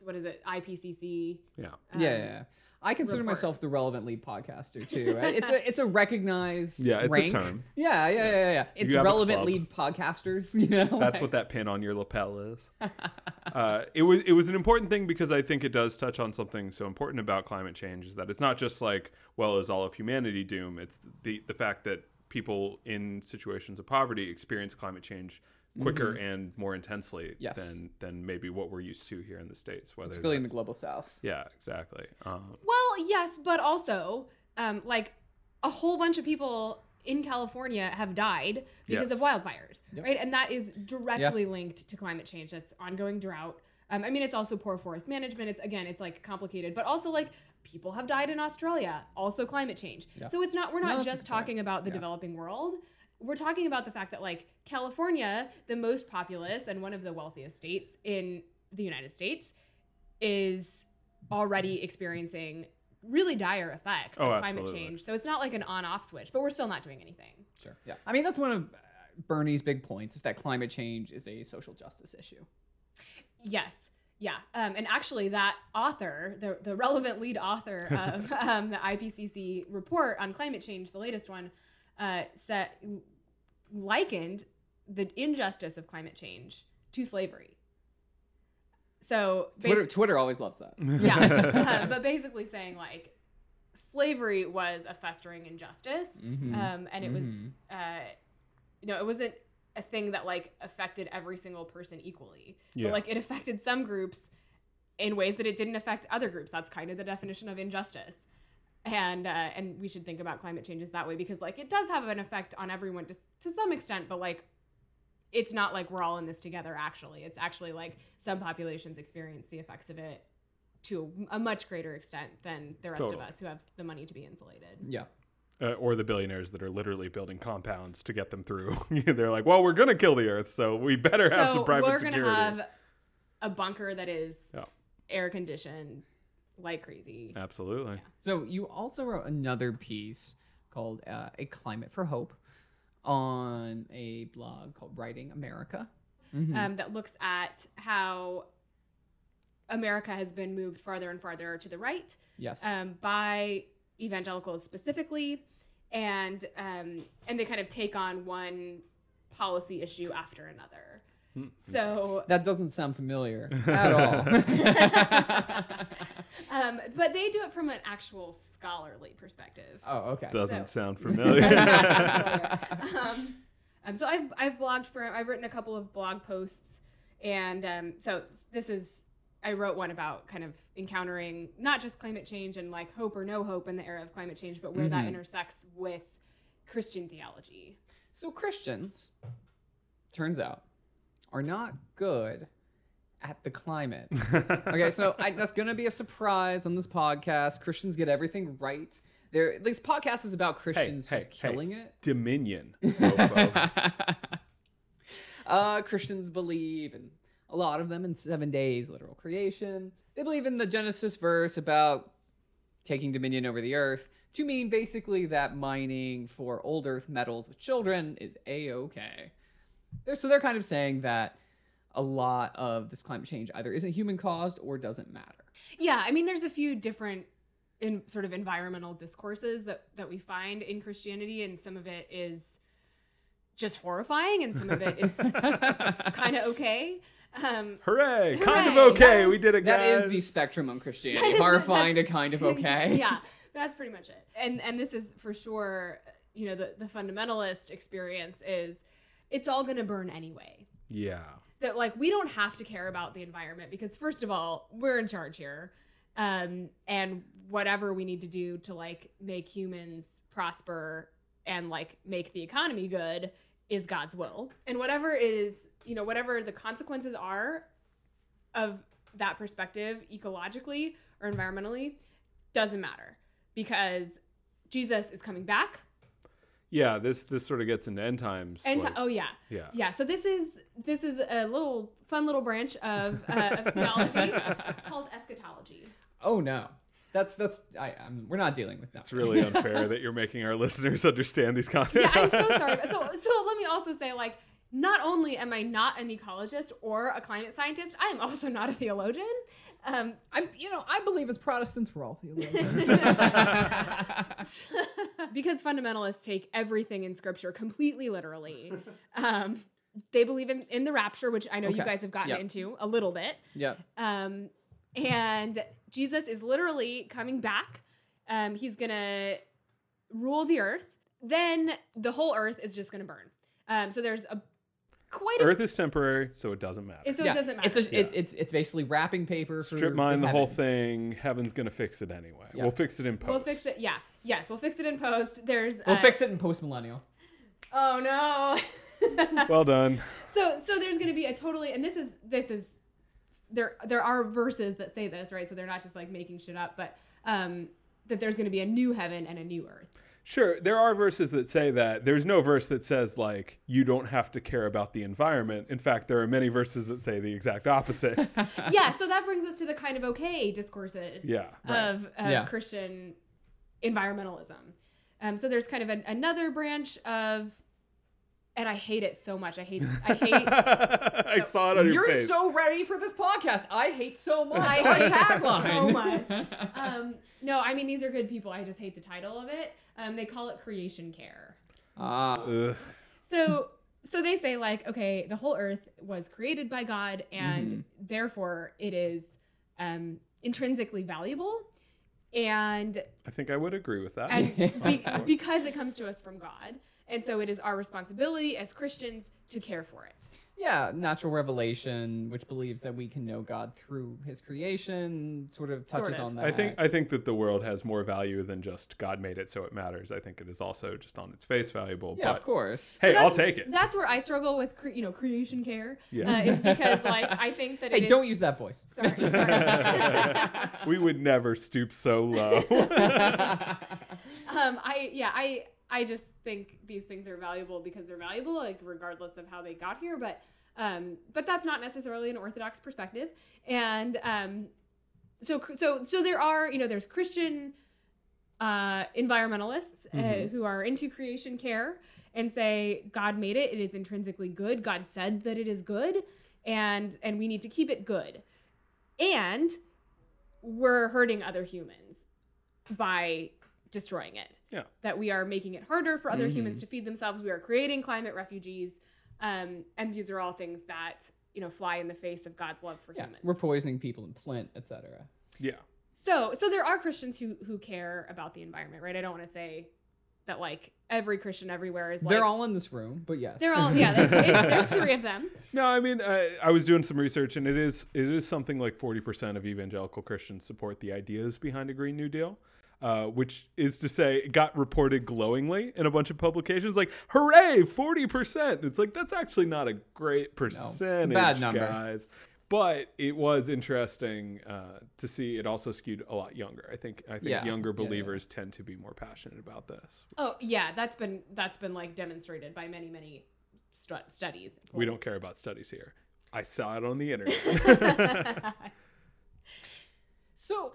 what is it IPCC. yeah, yeah, yeah, yeah. I consider report. myself the relevant lead podcaster too. Right? It's a it's a recognized Yeah, it's a term. Yeah, yeah, yeah, yeah. It's relevant lead podcasters. You know, that's like- what that pin on your lapel is. uh, it was it was an important thing because I think it does touch on something so important about climate change is that it's not just like well is all of humanity doom. It's the the fact that people in situations of poverty experience climate change quicker and more intensely Mm-hmm. Yes. than than maybe what we're used to here in the states. Whether Particularly in the global south. yeah, exactly. Um, Well, yes, but also um, like a whole bunch of people in California have died because Yes. of wildfires, right? And that is directly Yeah. linked to climate change. That's ongoing drought. Um, I mean, it's also poor forest management. It's again, it's like complicated, but also like people have died in Australia, also climate change. So it's not we're not that's a just talking about the Yeah. developing world. We're talking about the fact that like California, the most populous and one of the wealthiest states in the United States, is already experiencing really dire effects of Oh, climate absolutely. change. So it's not like an on-off switch, but we're still not doing anything. Sure. Yeah. I mean, that's one of uh, Bernie's big points is that climate change is a social justice issue. Yes. Yeah, um, and actually, that author, the, the relevant lead author of um, the IPCC report on climate change, the latest one, uh, set likened the injustice of climate change to slavery. So, Twitter, basi- Twitter always loves that. yeah, uh, but basically saying like slavery was a festering injustice, Mhm. um, and it was, Mhm. uh, you know, it wasn't a thing that like affected every single person equally. Yeah. But like it affected some groups in ways that it didn't affect other groups. That's kind of the definition of injustice. And uh, and we should think about climate changes that way because like it does have an effect on everyone to, to some extent, but like it's not like we're all in this together actually. It's actually like some populations experience the effects of it to a much greater extent than the rest Totally. of us who have the money to be insulated. Yeah. Uh, or the billionaires that are literally building compounds to get them through. They're like, well, we're gonna kill the Earth, so we better have so some private we're security. gonna have a bunker that is Yeah. air conditioned like crazy. Absolutely. So you also wrote another piece called uh, "A Climate for Hope" on a blog called Writing America. Mhm. um, that looks at how America has been moved farther and farther to the right yes. um, by evangelicals specifically, and um, and they kind of take on one policy issue after another. So, that doesn't sound familiar at all. um, but they do it from an actual scholarly perspective. oh, okay. Doesn't So- sound familiar. Sound familiar. um, um, so I've I've blogged for I've written a couple of blog posts, and um, so this is I wrote one about kind of encountering not just climate change and like hope or no hope in the era of climate change, but where that intersects with Christian theology. So Christians, turns out, are not good at the climate. okay, so I, that's gonna be a surprise on this podcast. Christians get everything right. There, this podcast is about Christians hey, just hey. killing it. Dominion. uh, Christians believe in a lot of them in seven days, literal creation. They believe in the Genesis verse about taking dominion over the earth to mean basically that mining for old earth metals with children is a okay. They're, so they're kind of saying that a lot of this climate change either isn't human caused or doesn't matter. Yeah, I mean, there's a few different in sort of environmental discourses that that we find in Christianity, and some of it is just horrifying, and some of it is kind of okay. Um, Hooray! Kind of okay. that is- we did it, guys. That is the spectrum on Christianity. is- Horrifying to kind of okay. yeah, that's pretty much it. And and this is for sure, you know, the the fundamentalist experience is it's all going to burn anyway. yeah. That like we don't have to care about the environment because first of all, we're in charge here. Um and whatever we need to do to like make humans prosper and like make the economy good is God's will. And whatever is, you know, whatever the consequences are of that perspective ecologically or environmentally doesn't matter because Jesus is coming back. Yeah, this this sort of gets into end times. And like- oh yeah. yeah. Yeah, so this is this is a little fun little branch of, uh, of theology called eschatology. Oh no, that's that's I, I'm, we're not dealing with that. It's really unfair that you're making our listeners understand these concepts. Yeah, I'm so sorry. So so let me also say like not only am I not an ecologist or a climate scientist, I am also not a theologian. Um, I'm, you know, I believe as Protestants we're all theologians. because fundamentalists take everything in scripture completely literally. Um, they believe in, in the rapture, which I know you Okay. guys have gotten Yep. into a little bit. yeah. Um, and Jesus is literally coming back. Um, he's gonna rule the earth. Then the whole earth is just gonna burn. Um, so there's a quite a Earth is temporary, so it doesn't matter. so yeah. it doesn't matter. It's a, it, it's it's basically wrapping paper for Strip mine for the whole heaven. thing. Heaven's gonna fix it anyway. Yeah. We'll fix it in post. we'll fix it. Yeah. Yes, we'll fix it in post. There's We'll uh, fix it in post millennial. Oh no. Well done. so so there's going to be a totally and this is this is there there are verses that say this right so they're not just like making shit up but um that there's going to be a new heaven and a new earth Sure, there are verses that say that. There's no verse that says like you don't have to care about the environment. In fact, there are many verses that say the exact opposite. yeah so that brings us to the kind of okay discourses Yeah, of, of Yeah. christian environmentalism um, so there's kind of an, another branch of and I hate it so much. I hate I hate I saw it on your You're face. so ready for this podcast. I hate so much. I hate tagline. so much. Um, no, I mean these are good people. I just hate the title of it. Um, they call it creation care. Ah, Ugh. So so they say like, okay, the whole earth was created by God, and Mm-hmm. therefore it is um, intrinsically valuable, and I think I would agree with that. and be- because it comes to us from God, and so it is our responsibility as Christians to care for it. yeah, natural revelation, which believes that we can know God through His creation, sort of touches Sort of. on that. I think I think that the world has more value than just God made it so it matters. I think it is also just on its face valuable. yeah, but of course. hey, I'll That's- take it. That's where I struggle with, cre- you know, creation care. Yeah. Uh, is because like I think that. Hey, it is- don't use that voice. Sorry, sorry. we would never stoop so low. um, I yeah, I I just think these things are valuable because they're valuable, like regardless of how they got here. But um, but that's not necessarily an orthodox perspective. And um, so so so there are you know there's Christian uh, environmentalists uh, who are into creation care and say God made it; it is intrinsically good. God said that it is good, and and we need to keep it good. And we're hurting other humans by destroying it yeah. that we are making it harder for other humans to feed themselves. We are creating climate refugees, um, and these are all things that you know fly in the face of God's love for Yeah, humans. we're poisoning people in Flint, etc. Yeah. so, so there are Christians who who care about the environment, right? I don't want to say that like every Christian everywhere is like They're all in this room, but yes. they're all yeah. There's, it's, there's three of them. No, I mean, I, I was doing some research, and it is it is something like forty percent of evangelical Christians support the ideas behind a Green New Deal, uh, which is to say, it got reported glowingly in a bunch of publications. Like, hooray, forty percent! It's like that's actually not a great percentage, bad number. guys. But it was interesting uh, to see it also skewed a lot younger. I think I think Yeah. younger Yeah, yeah. believers tend to be more passionate about this. Oh yeah, that's been that's been like demonstrated by many many stu- studies. We don't care about studies here. I saw it on the internet. So,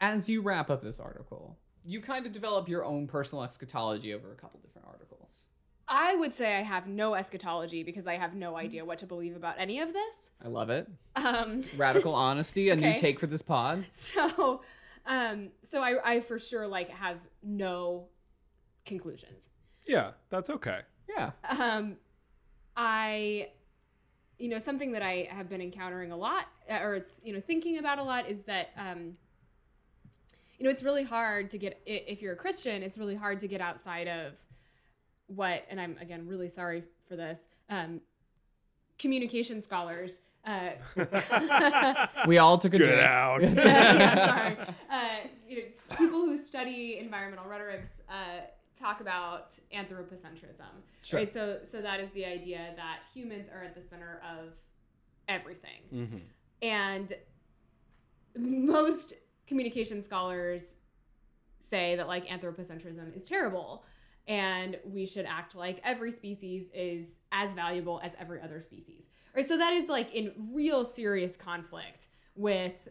as you wrap up this article, you kind of develop your own personal eschatology over a couple different articles. I would say I have no eschatology because I have no idea what to believe about any of this. I love it. Um, Radical honesty, a new take for this pod. so, um, so I, I for sure like have no conclusions. yeah, that's okay. Yeah. Um, I, you know, something that I have been encountering a lot, uh, or you know, thinking about a lot, is that um, you know, it's really hard to get if you're a Christian, it's really hard to get outside of what, and I'm again really sorry for this. Um, communication scholars. Uh, We all took a Get drink. out. yeah, sorry. Uh, you know, people who study environmental rhetorics uh, talk about anthropocentrism. Sure. Right. So, so that is the idea that humans are at the center of everything, Mm-hmm. and most communication scholars say that like anthropocentrism is terrible and we should act like every species is as valuable as every other species right so that is like in real serious conflict with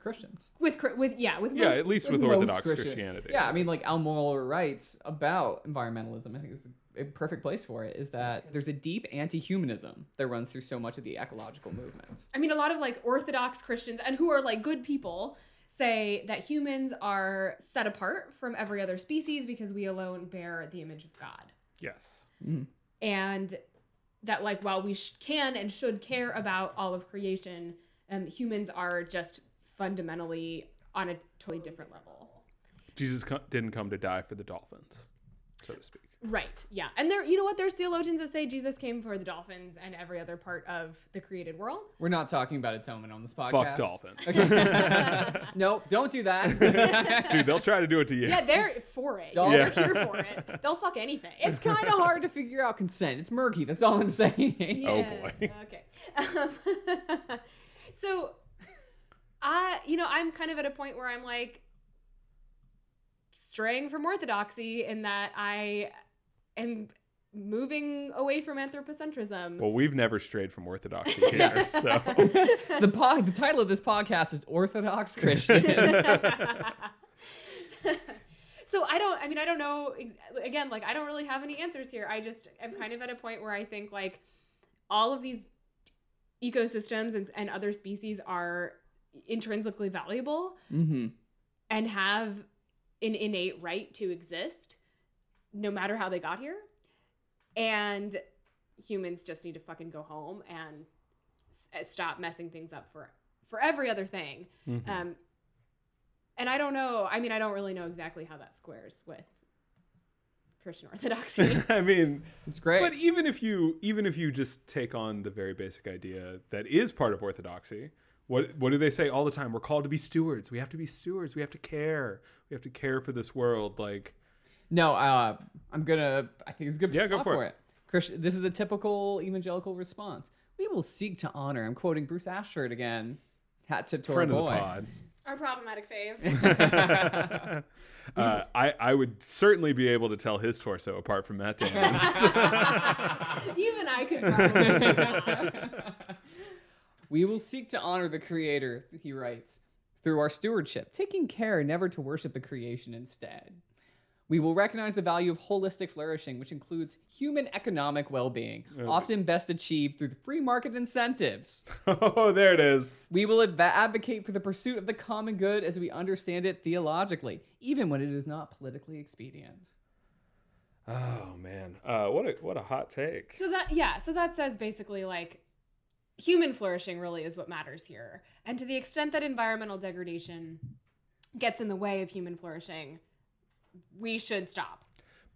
Christians. with with yeah with Yeah, most, at least with Most Orthodox Christian- Christianity. Yeah, I mean, like Al Mohler writes about environmentalism. I think is a perfect place for it. Is that there's a deep anti-humanism that runs through so much of the ecological movement. I mean a lot of like orthodox Christians and who are like good people say that humans are set apart from every other species because we alone bear the image of God Yes. and that like while we sh- can and should care about all of creation um, humans are just fundamentally on a totally different level Jesus co- didn't come to die for the dolphins, so to speak. Right yeah and there you know what there's theologians that say jesus came for the dolphins and every other part of the created world We're not talking about atonement on this podcast. Fuck dolphins. Nope, don't do that. Dude, they'll try to do it to you. yeah they're for it Dol- they're here for it they'll fuck anything it's kind of hard to figure out consent. It's murky. That's all I'm saying. Oh, boy. Okay. Um, so, I, you know, I'm kind of at a point where I'm like straying from orthodoxy in that I am moving away from anthropocentrism. Well, we've never strayed from orthodoxy here, so the pod, the title of this podcast is Orthodox Christians. so I don't. I mean, I don't know. ex- Again, like I don't really have any answers here. I just am kind of at a point where I think like all of these ecosystems and, and other species are intrinsically valuable Mm-hmm. and have an innate right to exist, no matter how they got here. And humans just need to fucking go home and s- stop messing things up for for every other thing. Mhm. Um, and I don't know. I mean, I don't really know exactly how that squares with Christian orthodoxy. I mean, It's great. but even if you even if you just take on the very basic idea that is part of orthodoxy, what what do they say all the time? We're called to be stewards. We have to be stewards. We have to care. We have to care for this world. Like, No, uh, I'm gonna. I think it's a good Yeah, go for for it. it. Christian, this is a typical evangelical response. We will seek to honor. I'm quoting Bruce Ashford again. Hat tip to friend our of the pod. Our problematic fave. uh, I I would certainly be able to tell his torso apart from Matt Damon's. Even I could probably. do. We will seek to honor the Creator, he writes, through our stewardship, taking care never to worship the creation instead. We will recognize the value of holistic flourishing, which includes human economic well being, often best achieved through the free market incentives. oh, there it is. We will adv- advocate for the pursuit of the common good as we understand it theologically, even when it is not politically expedient. Oh man, uh, what a what a hot take. So that yeah, so that says basically like human flourishing really is what matters here. And to the extent that environmental degradation gets in the way of human flourishing, we should stop.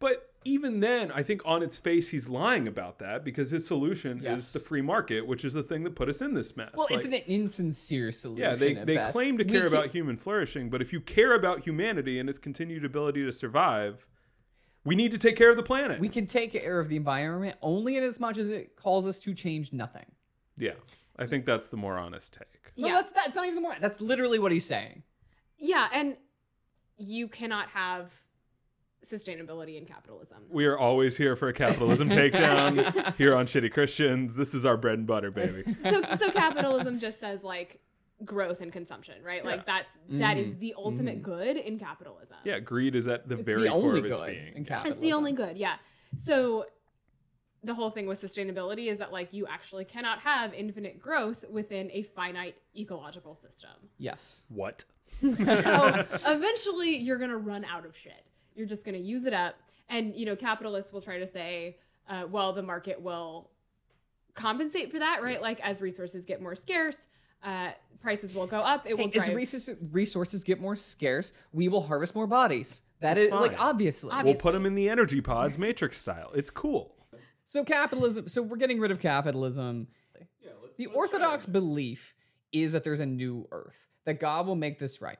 But even then, I think on its face he's lying about that because his solution Yes. is the free market, which is the thing that put us in this mess. Well, it's an insincere solution. yeah, they, at they best. claim to We care can- about human flourishing, but if you care about humanity and its continued ability to survive, we need to take care of the planet. We can take care of the environment only in as much as it calls us to change nothing. yeah, I think that's the more honest take. No, Yeah. that's that's not even the more. That's literally what he's saying. Yeah, and you cannot have sustainability and capitalism. We are always here for a capitalism takedown here on Shitty Christians. This is our bread and butter, baby. So so capitalism just says like growth and consumption, right? Like that's that is mm. the ultimate mm. good in capitalism. Yeah, greed is at the It's very the core only of its being. in capitalism. It's the only good, yeah. So the whole thing with sustainability is that like you actually cannot have infinite growth within a finite ecological system. Yes. What? So eventually you're going to run out of shit. You're just going to use it up and you know capitalists will try to say uh, well the market will compensate for that, right? Like as resources get more scarce, uh, prices will go up. It will Hey, as resources, resources get more scarce, we will harvest more bodies. That is That's like fine. obviously. Obvi- We'll put them in the energy pods, Matrix style. It's cool. So capitalism. So we're getting rid of capitalism. the orthodox belief is that there's a new Earth. That God will make this right.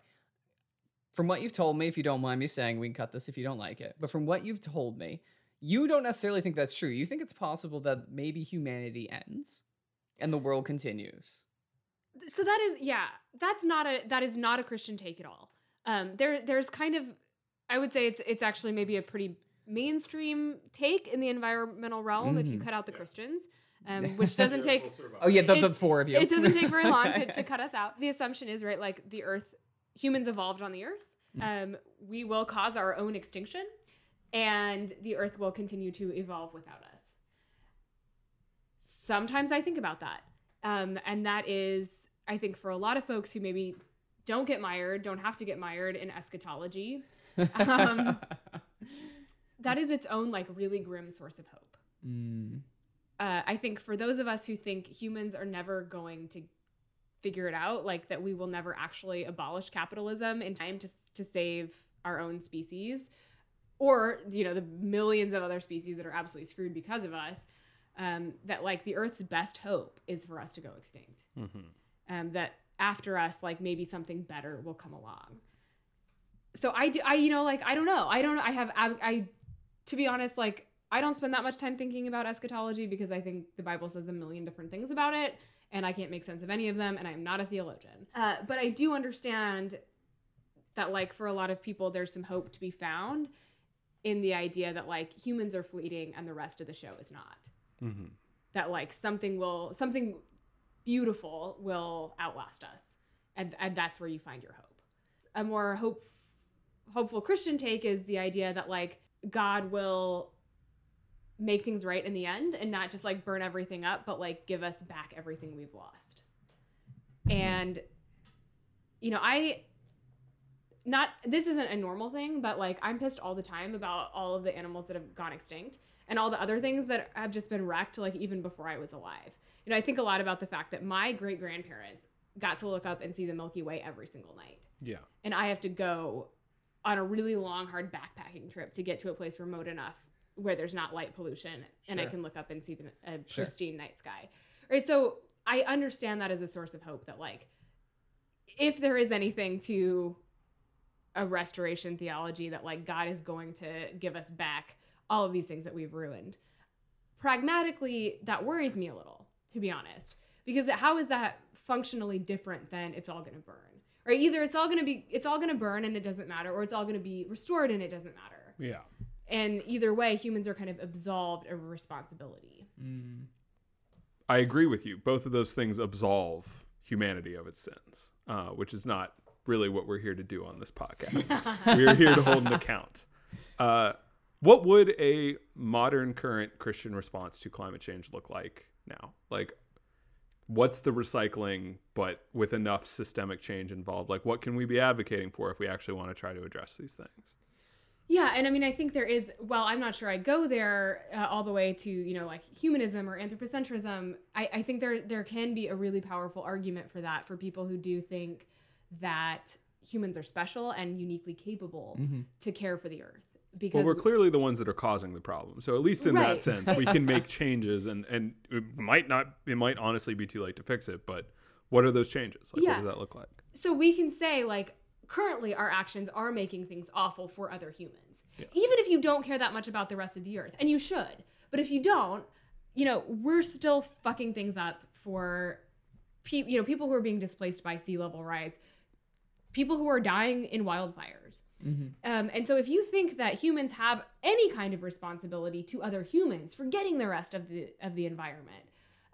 From what you've told me, if you don't mind me saying, we can cut this if you don't like it. But from what you've told me, you don't necessarily think that's true. You think it's possible that maybe humanity ends and the world continues. so that is yeah that's not a that is not a christian take at all um there there's kind of i would say it's it's actually maybe a pretty mainstream take in the environmental realm if you cut out the christians um, which doesn't take Oh yeah, the, the four of you. it doesn't take very long to, to cut us out the assumption is right like the earth humans evolved on the earth. Um, we will cause our own extinction and the earth will continue to evolve without us. Sometimes i think about that. Um, and that is i think for a lot of folks who maybe don't get mired don't have to get mired in eschatology um, that is its own like really grim source of hope. Mm. uh, I think for those of us who think humans are never going to figure it out, like that we will never actually abolish capitalism in time to, to save our own species, or you know the millions of other species that are absolutely screwed because of us, um, that like the Earth's best hope is for us to go extinct. Um, that after us, like maybe something better will come along. So I do, I you know like I don't know, I don't know. I have I, I to be honest, like I don't spend that much time thinking about eschatology because I think the Bible says a million different things about it, and I can't make sense of any of them, and I'm not a theologian. Uh, but I do understand that, like, for a lot of people, there's some hope to be found in the idea that, like, humans are fleeting and the rest of the show is not. Mhm. That, like, something will, something beautiful will outlast us, and and that's where you find your hope. A more hope hopeful Christian take is the idea that like God will make things right in the end and not just like burn everything up, but like give us back everything we've lost. And you know, I not this isn't a normal thing, but like I'm pissed all the time about all of the animals that have gone extinct and all the other things that have just been wrecked like even before I was alive. You know, I think a lot about the fact that my great grandparents got to look up and see the Milky Way every single night. Yeah. And I have to go on a really long, hard backpacking trip to get to a place remote enough where there's not light pollution and I can look up and see the, a Sure. pristine night sky. Right. So I understand that as a source of hope that, like, if there is anything to a restoration theology that, like, God is going to give us back all of these things that we've ruined, pragmatically, that worries me a little, to be honest. Because how is that functionally different than it's all going to burn? Right? Either it's all going to be, it's all going to burn and it doesn't matter, or it's all going to be restored and it doesn't matter. Yeah. And either way, humans are kind of absolved of responsibility. Mm. I agree with you. Both of those things absolve humanity of its sins, uh, which is not really what we're here to do on this podcast. we are here to hold an account. Uh, what would a modern, current Christian response to climate change look like now? Like, what's the recycling, but with enough systemic change involved? Like, what can we be advocating for if we actually want to try to address these things? Yeah, and I mean, I think there is. Well, I'm not sure I go there uh, all the way to you know like humanism or anthropocentrism. I, I think there there can be a really powerful argument for that for people who do think that humans are special and uniquely capable to care for the earth. Because Well, we're clearly the ones that are causing the problem. So at least in that sense, we can make changes, and and it might not, it might honestly be too late to fix it. But what are those changes? Like, Yeah. what does that look like? so we can say like currently our actions are making things awful for other humans even if you don't care that much about the rest of the earth and you should but if you don't you know we're still fucking things up for pe- you know people who are being displaced by sea level rise people who are dying in wildfires um, and so if you think that humans have any kind of responsibility to other humans for getting the rest of the of the environment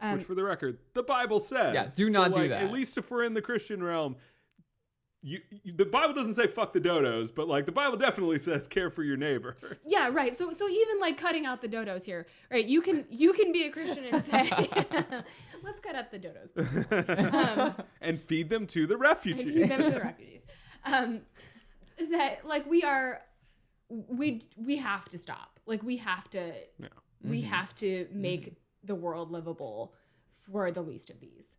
um, Which, for the record, the Bible says. Yeah, do not do like, that. At least if we're in the Christian realm. You, you, the Bible doesn't say fuck the dodos, but like the Bible definitely says care for your neighbor. Yeah, right. So so even like cutting out the dodos here, right? You can you can be a Christian and say, let's cut out the dodos um, and feed them to the and refugees. feed them to the refugees. Um, that like we are, we we have to stop. Like we have to Yeah. we have to make the world livable for the least of these.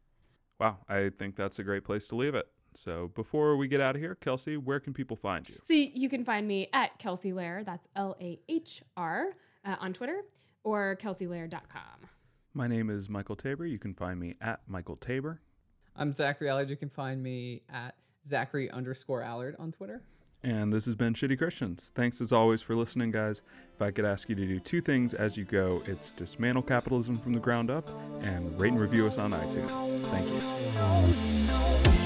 Wow, I think that's a great place to leave it. So before we get out of here, Kelsey, where can people find you? So you can find me at Kelsey Lahr. That's L A H R uh, on Twitter or kelseylahr.com. My name is Michael Tabor. You can find me at Michael Tabor. I'm Zachary Allard. You can find me at Zachary underscore Allard on Twitter. And this has been Shitty Christians. Thanks as always for listening, guys. If I could ask you to do two things as you go, it's dismantle capitalism from the ground up and rate and review us on iTunes. Thank you.